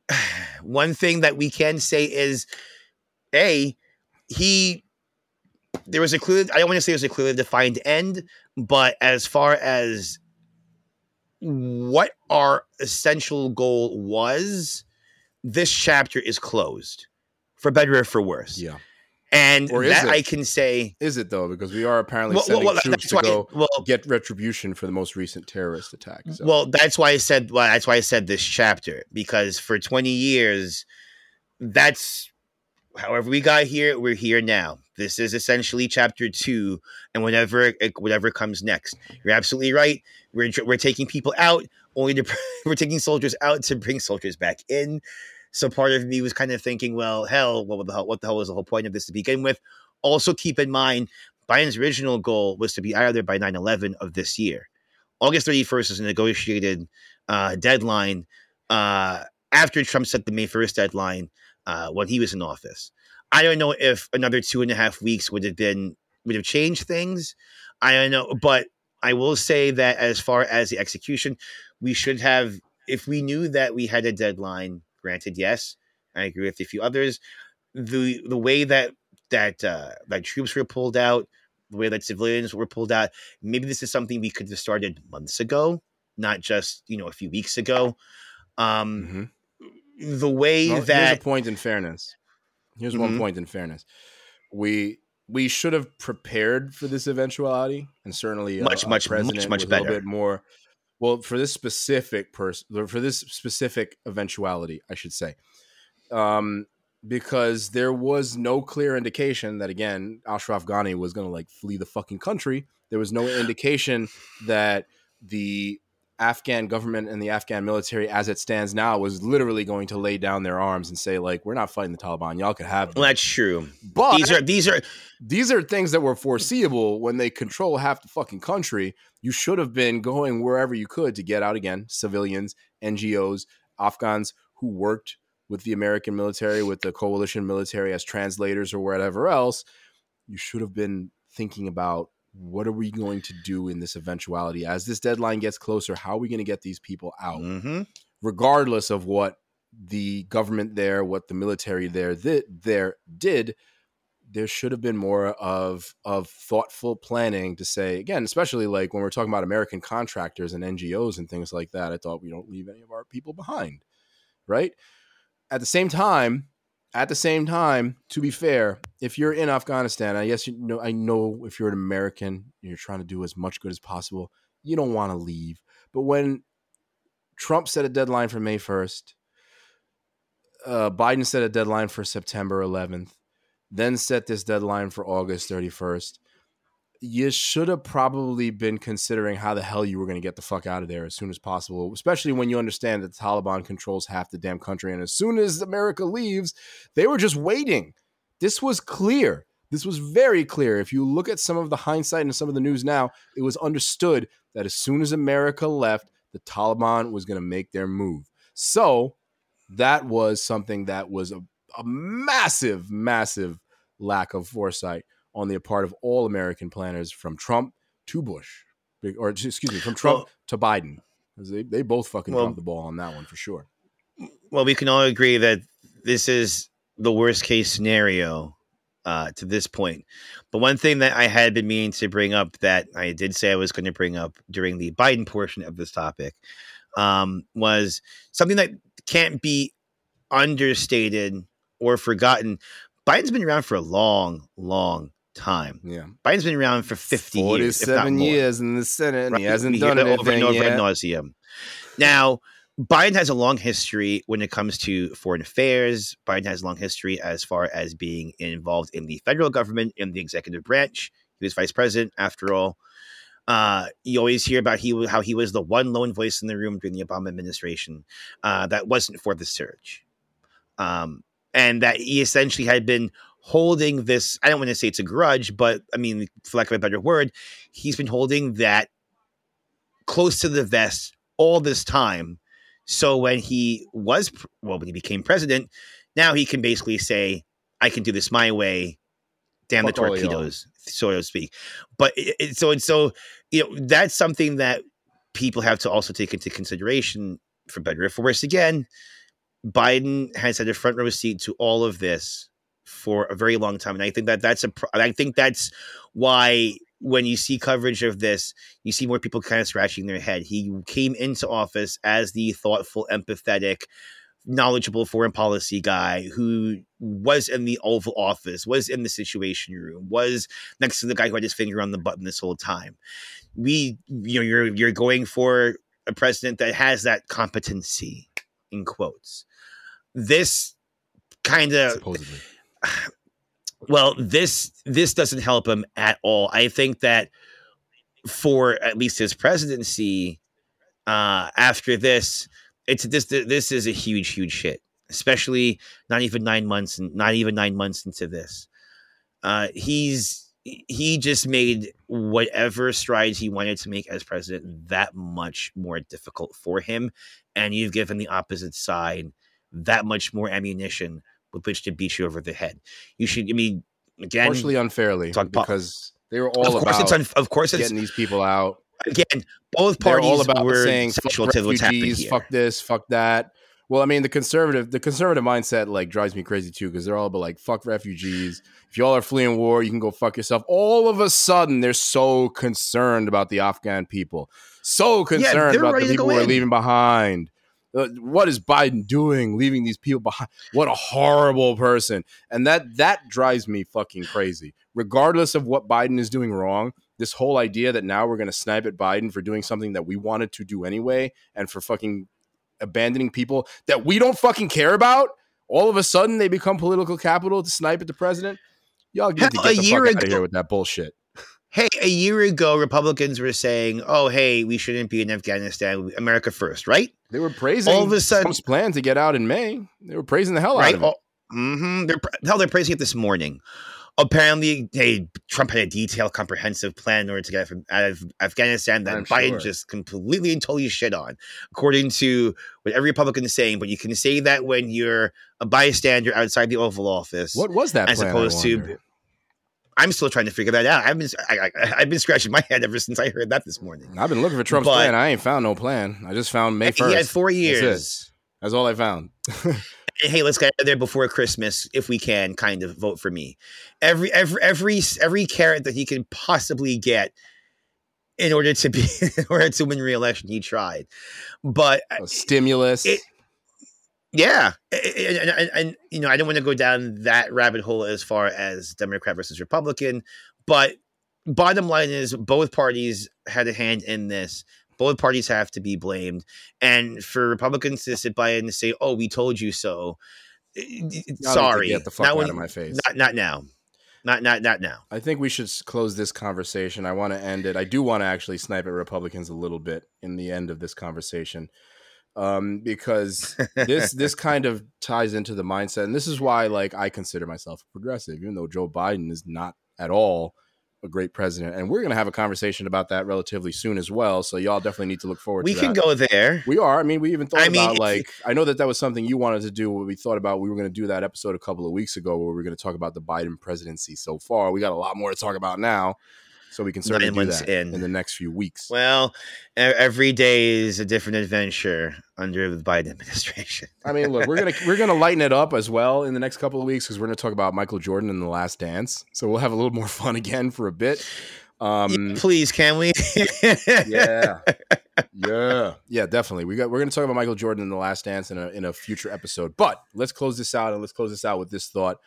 [sighs] one thing that we can say is, a he there was a clear. I don't want to say it was a clearly defined end, but as far as what our essential goal was, this chapter is closed, for better or for worse. Yeah. And or that I can say is it though because we are apparently well, sending well, well, troops to go well, get retribution for the most recent terrorist attack. So. Well, that's why I said well, that's why I said this chapter because for twenty years, that's however we got here. We're here now. This is essentially chapter two, and whatever whatever comes next. You're absolutely right. We're we're taking people out only to [laughs] we're taking soldiers out to bring soldiers back in. So part of me was kind of thinking, well, hell, what the hell, what the hell was the whole point of this to begin with? Also, keep in mind, Biden's original goal was to be out of there by 9 11 of this year. August 31st is a negotiated uh, deadline uh, after Trump set the May 1st deadline uh, when he was in office. I don't know if another two and a half weeks would have been would have changed things. I don't know, but I will say that as far as the execution, we should have if we knew that we had a deadline Granted, yes, I agree with a few others. The the way that that uh, that troops were pulled out, the way that civilians were pulled out, maybe this is something we could have started months ago, not just you know a few weeks ago. Um, mm-hmm. The way well, that here's a point in fairness. Here's mm-hmm. one point in fairness. We we should have prepared for this eventuality, and certainly much, much, much, much better. A bit more well, for this specific person, for this specific eventuality, I should say, um, because there was no clear indication that again Ashraf Ghani was going to like flee the fucking country. There was no indication that the Afghan government and the Afghan military, as it stands now, was literally going to lay down their arms and say, like, we're not fighting the Taliban. Y'all could have. Them. Well, that's true. But these are these are these are things that were foreseeable when they control half the fucking country. You should have been going wherever you could to get out again. Civilians, NGOs, Afghans who worked with the American military, with the coalition military as translators or whatever else. You should have been thinking about what are we going to do in this eventuality? As this deadline gets closer how are we going to get these people out? Mm-hmm. regardless of what the government there what the military there th- there did there should have been more of of thoughtful planning to say again especially like when we're talking about american contractors and ngos and things like that i thought we don't leave any of our people behind right? At the same time at the same time, to be fair, if you're in Afghanistan, I guess you know I know if you're an American, and you're trying to do as much good as possible. You don't want to leave. But when Trump set a deadline for May 1st, uh, Biden set a deadline for September 11th, then set this deadline for August 31st you should have probably been considering how the hell you were going to get the fuck out of there as soon as possible, especially when you understand that the Taliban controls half the damn country. And as soon as America leaves, they were just waiting. This was clear. This was very clear. If you look at some of the hindsight and some of the news now, it was understood that as soon as America left, the Taliban was going to make their move. So that was something that was a, a massive, massive lack of foresight on the part of all American planners from Trump to Bush, or [laughs] excuse me, from Trump well, to Biden. They, they both fucking well, dropped the ball on that one for sure. Well, we can all agree that this is the worst case scenario uh, to this point. But one thing that I had been meaning to bring up that I did say I was going to bring up during the Biden portion of this topic um, was something that can't be understated or forgotten. Biden's been around for a long, long time. Yeah. Biden's been around for 50 years. 47 years in the Senate and right? he hasn't he done it over and over yet. nauseum. Now, Biden has a long history when it comes to foreign affairs. Biden has a long history as far as being involved in the federal government, in the executive branch. He was vice president, after all. Uh, you always hear about he how he was the one lone voice in the room during the Obama administration uh, that wasn't for the surge, um, and that he essentially had been holding this i don't want to say it's a grudge but i mean for lack of a better word he's been holding that close to the vest all this time. So when he was well when he became president now he can basically say i can do this my way. Damn the torpedoes so to speak. But it, it, so and so you know that's something that people have to also take into consideration for better or for worse. Again biden has had a front row seat to all of this for a very long time, and I think that that's a. I think that's why when you see coverage of this, you see more people kind of scratching their head. He came into office as the thoughtful, empathetic, knowledgeable foreign policy guy who was in the Oval Office, was in the Situation Room, was next to the guy who had his finger on the button this whole time. We, you know, you're you're going for a president that has that competency, in quotes. This kind of [sighs] well, this this doesn't help him at all. I think that for at least his presidency, uh, after this, it's this this is a huge, huge shit. Especially not even nine months and not even nine months into this. Uh, he's he just made whatever strides he wanted to make as president that much more difficult for him, and you've given the opposite side that much more ammunition with which to beat you over the head. You should, I mean, again, partially unfairly because they were all of course about it's un- of course it's, getting these people out. Again, both parties all about were saying fuck refugees, fuck this, fuck that. Well, I mean, the conservative, the conservative mindset like drives me crazy too because they're all about like fuck refugees. If y'all are fleeing war, you can go fuck yourself. All of a sudden, they're so concerned about the Afghan people, so concerned yeah, about the people we're leaving behind Uh, what is Biden doing, leaving these people behind? What a horrible person, and that that drives me fucking crazy. Regardless of what Biden is doing wrong, this whole idea that now we're going to snipe at Biden for doing something that we wanted to do anyway, and for fucking abandoning people that we don't fucking care about, all of a sudden they become political capital to snipe at the president. Y'all get Hell, to get the fuck ago, out of here with that bullshit. hey, a year ago, Republicans were saying, "Oh, hey, we shouldn't be in Afghanistan. America first, right?" They were praising All of a sudden- Trump's plan to get out in May. They were praising the hell out of it. Oh, mm-hmm. They're hell. They're praising it this morning. Apparently, hey, Trump had a detailed, comprehensive plan in order to get from out of Afghanistan that I'm Biden sure. just completely and totally shit on, according to what every Republican is saying. But you can say that when you're a bystander outside the Oval Office. What was that as plan? Opposed to? I'm still trying to figure that out. I've been I, I, I've been scratching my head ever since I heard that this morning. I've been looking for Trump's But- plan. I ain't found no plan. I just found May he had four years. That's all I found. [laughs] Hey, let's get there before Christmas if we can. Kind of vote for me. Every every every every carrot that he can possibly get in order to be [laughs] in order to win re-election, he tried. But A stimulus. It- yeah, and, and, and, and, you know, I don't want to go down that rabbit hole as far as Democrat versus Republican, but bottom line is both parties had a hand in this. Both parties have to be blamed, and for Republicans to sit by and say, "Oh, we told you so," Y'all sorry, Get the fuck not out when- of my face. not not now, not not not now. I think we should close this conversation. I want to end it. I do want to actually snipe at Republicans a little bit in the end of this conversation, um, because this [laughs] this kind of ties into the mindset, and this is why, like, I consider myself a progressive, even though Joe Biden is not at all a great president. And we're going to have a conversation about that relatively soon as well. So y'all definitely need to look forward. We to can that. go there. We are. I mean, we even thought I about if- like I know that that was something you wanted to do. What we thought about, we were going to do that episode a couple of weeks ago, where we are going to talk about the Biden presidency so far. We got a lot more to talk about now, so we can certainly Nine do that in. in the next few weeks. Well, every day is a different adventure under the Biden [laughs] administration. I mean, look, we're gonna we're gonna lighten it up as well in the next couple of weeks because we're gonna talk about Michael Jordan and the Last Dance. So we'll have a little more [laughs] fun again for a bit. Um, Please, can we? yeah, [laughs] yeah, yeah, definitely. We got we're gonna talk about Michael Jordan and the Last Dance in a in a future episode. But let's close this out and let's close this out with this thought.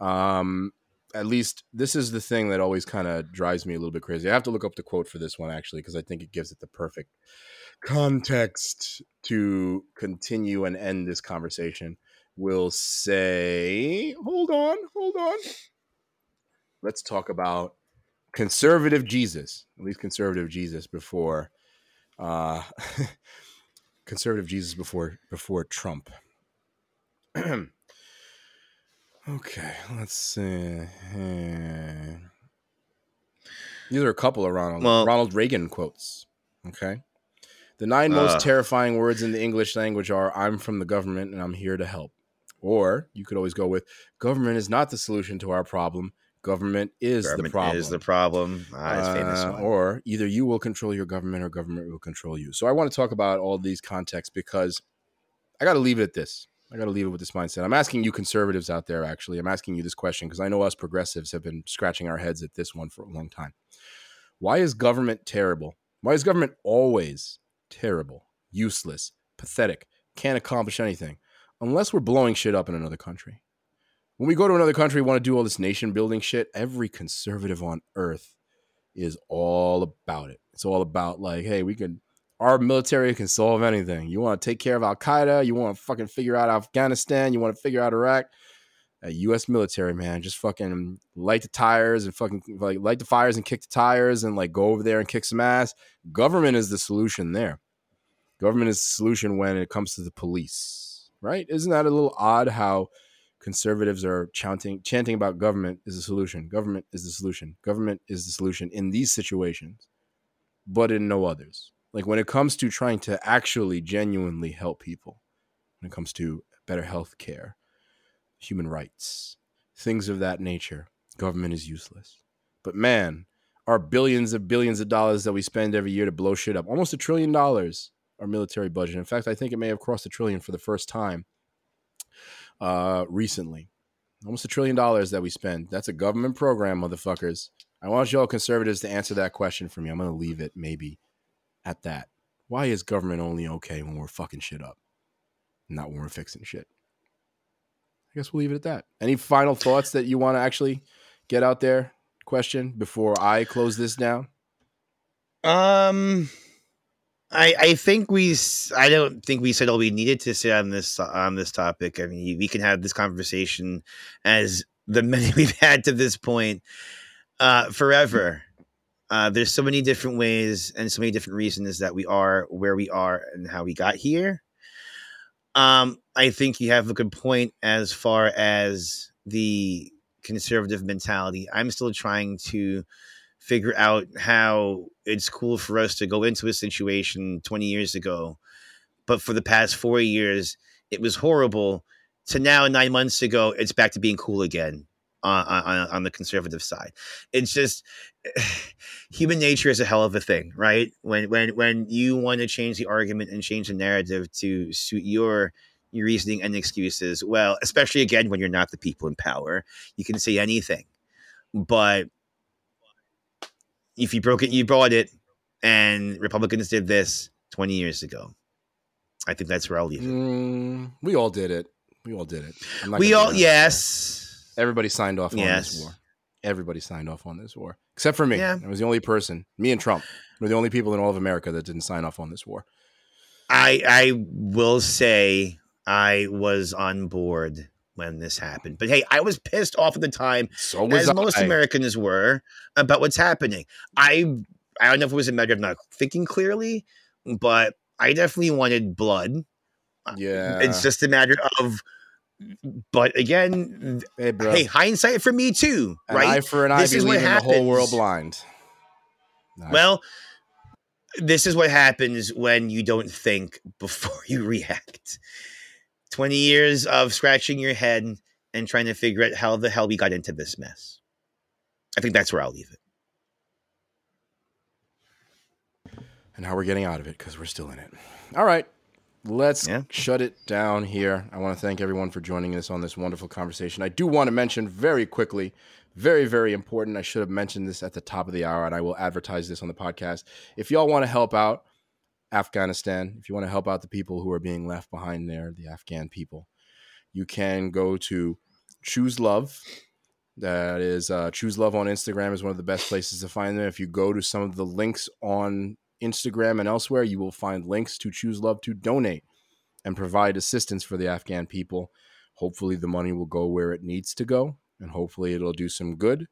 Um, at least this is the thing that always kind of drives me a little bit crazy. I have to look up the quote for this one actually because I think it gives it the perfect context to continue and end this conversation. We'll say, hold on, hold on. Let's talk about conservative Jesus, at least conservative Jesus before uh [laughs] conservative Jesus before before Trump. [clears throat] okay, let's see. These are a couple of Ronald Well- Ronald Reagan quotes. Okay. The nine most Ugh. terrifying words in the English language are I'm from the government and I'm here to help. Or you could always go with government is not the solution to our problem. Government is the problem. is the problem. Ah, Uh. Or either you will control your government or government will control you. So I want to talk about all these contexts because I got to leave it at this. I got to leave it with this mindset. I'm asking you conservatives out there, actually. I'm asking you this question because I know us progressives have been scratching our heads at this one for a long time. Why is government terrible? Why is government always terrible, useless, pathetic, can't accomplish anything unless we're blowing shit up in another country? When we go to another country, we want to do all this nation building shit, every conservative on earth is all about it. It's all about like, hey, we can our military can solve anything. You want to take care of Al Qaeda, you want to fucking figure out Afghanistan, you want to figure out Iraq. A U.S. military man, just fucking light the tires and fucking like light the fires and kick the tires and like go over there and kick some ass. Government is the solution there. Government is the solution when it comes to the police, right? Isn't that a little odd how conservatives are chanting chanting about government is the solution. Government is the solution. Government is the solution in these situations, but in no others. Like when it comes to trying to actually genuinely help people, when it comes to better health care, human rights, things of that nature, government is useless. But man, our billions of billions of dollars that we spend every year to blow shit up, almost a trillion dollars, our military budget. In fact, I think it may have crossed a trillion for the first time uh, recently. Almost a trillion dollars that we spend. That's a government program, motherfuckers. I want y'all conservatives to answer that question for me. I'm to leave it maybe at that. Why is government only okay when we're fucking shit up, not when we're fixing shit? I guess we'll leave it at that. Any final thoughts that you want to actually get out there? Question before I close this down. Um, I I think we I don't think we said all we needed to say on this on this topic. I mean, we can have this conversation as the [laughs] many we've had to this point uh, forever. Uh, there's so many different ways and so many different reasons that we are where we are and how we got here. Um, I think you have a good point as far as the conservative mentality. I'm still trying to figure out how it's cool for us to go into a situation 20 years ago, but for the past four years, it was horrible. To now, nine months ago, it's back to being cool again on, on, on the conservative side. It's just [sighs] human nature is a hell of a thing, right? When when when you want to change the argument and change the narrative to suit your your reasoning and excuses, well, especially again when you're not the people in power, you can say anything. But if you broke it, you brought it, and Republicans did this 20 years ago. I think that's where I'll leave it. Mm, we all did it. We all did it. We all, yes. Everybody signed off on yes. this war. Everybody signed off on this war, except for me. Yeah. I was the only person. Me and Trump were the only people in all of America that didn't sign off on this war. I I will say I was on board when this happened, but hey, I was pissed off at the time, So was as most Americans were, about what's happening. I I don't know if it was a matter of not thinking clearly, but I definitely wanted blood. Uh, yeah. It's just a matter of. But again, hey, hey, hindsight for me too, an right? eye for an eye, This is what leaving the whole world happens. blind. Nah, Well, this is what happens when you don't think before [laughs] you react. 20 years of scratching your head and trying to figure out how the hell we got into this mess. I think that's where I'll leave it. and how we're getting out of it because we're still in it. All right. Let's Yeah. shut it down here. I want to thank everyone for joining us on this wonderful conversation. I do want to mention very quickly, very, very important. I should have mentioned this at the top of the hour, and I will advertise this on the podcast. If y'all want to help out Afghanistan, if you want to help out the people who are being left behind there, the Afghan people, you can go to Choose Love. That is uh, Choose Love on Instagram is one of the best places to find them. If you go to some of the links on Instagram and elsewhere, you will find links to Choose Love to donate and provide assistance for the Afghan people. Hopefully, the money will go where it needs to go, and hopefully, it'll do some good.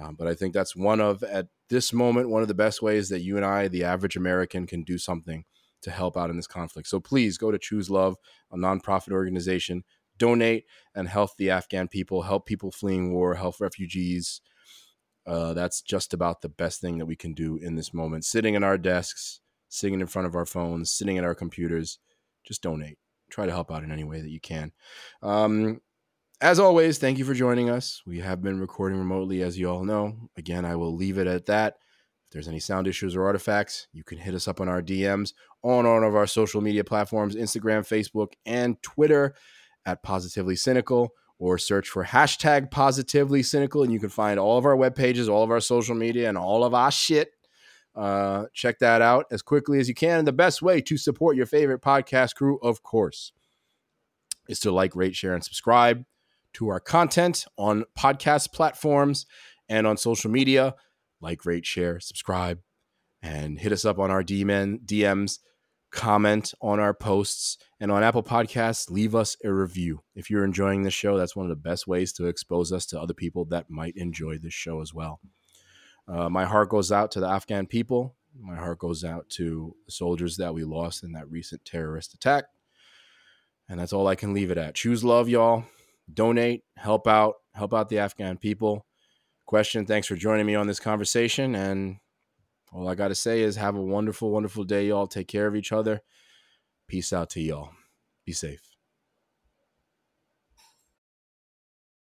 Um, but I think that's one of, at this moment, one of the best ways that you and I, the average American, can do something to help out in this conflict. So please go to Choose Love, a nonprofit organization, donate and help the Afghan people, help people fleeing war, help refugees. Uh, that's just about the best thing that we can do in this moment. Sitting in our desks, sitting in front of our phones, sitting at our computers, just donate. Try to help out in any way that you can. Um, as always, thank you for joining us. We have been recording remotely, as you all know. Again, I will leave it at that. If there's any sound issues or artifacts, you can hit us up on our DMs on all of our social media platforms Instagram, Facebook, and Twitter at Positively Cynical, or search for hashtag Positively Cynical, and you can find all of our web pages, all of our social media, and all of our shit. Uh, check that out as quickly as you can. And the best way to support your favorite podcast crew, of course, is to like, rate, share, and subscribe to our content on podcast platforms and on social media. Like, rate, share, subscribe, and hit us up on our DM DMs. Comment on our posts and on Apple Podcasts. Leave us a review if you're enjoying this show. That's one of the best ways to expose us to other people that might enjoy this show as well. Uh, my heart goes out to the Afghan people. My heart goes out to the soldiers that we lost in that recent terrorist attack. And that's all I can leave it at. Choose love, y'all. Donate, help out, help out the Afghan people. Christian, thanks for joining me on this conversation. And all I got to say is have a wonderful, wonderful day, y'all. Take care of each other. Peace out to y'all. Be safe.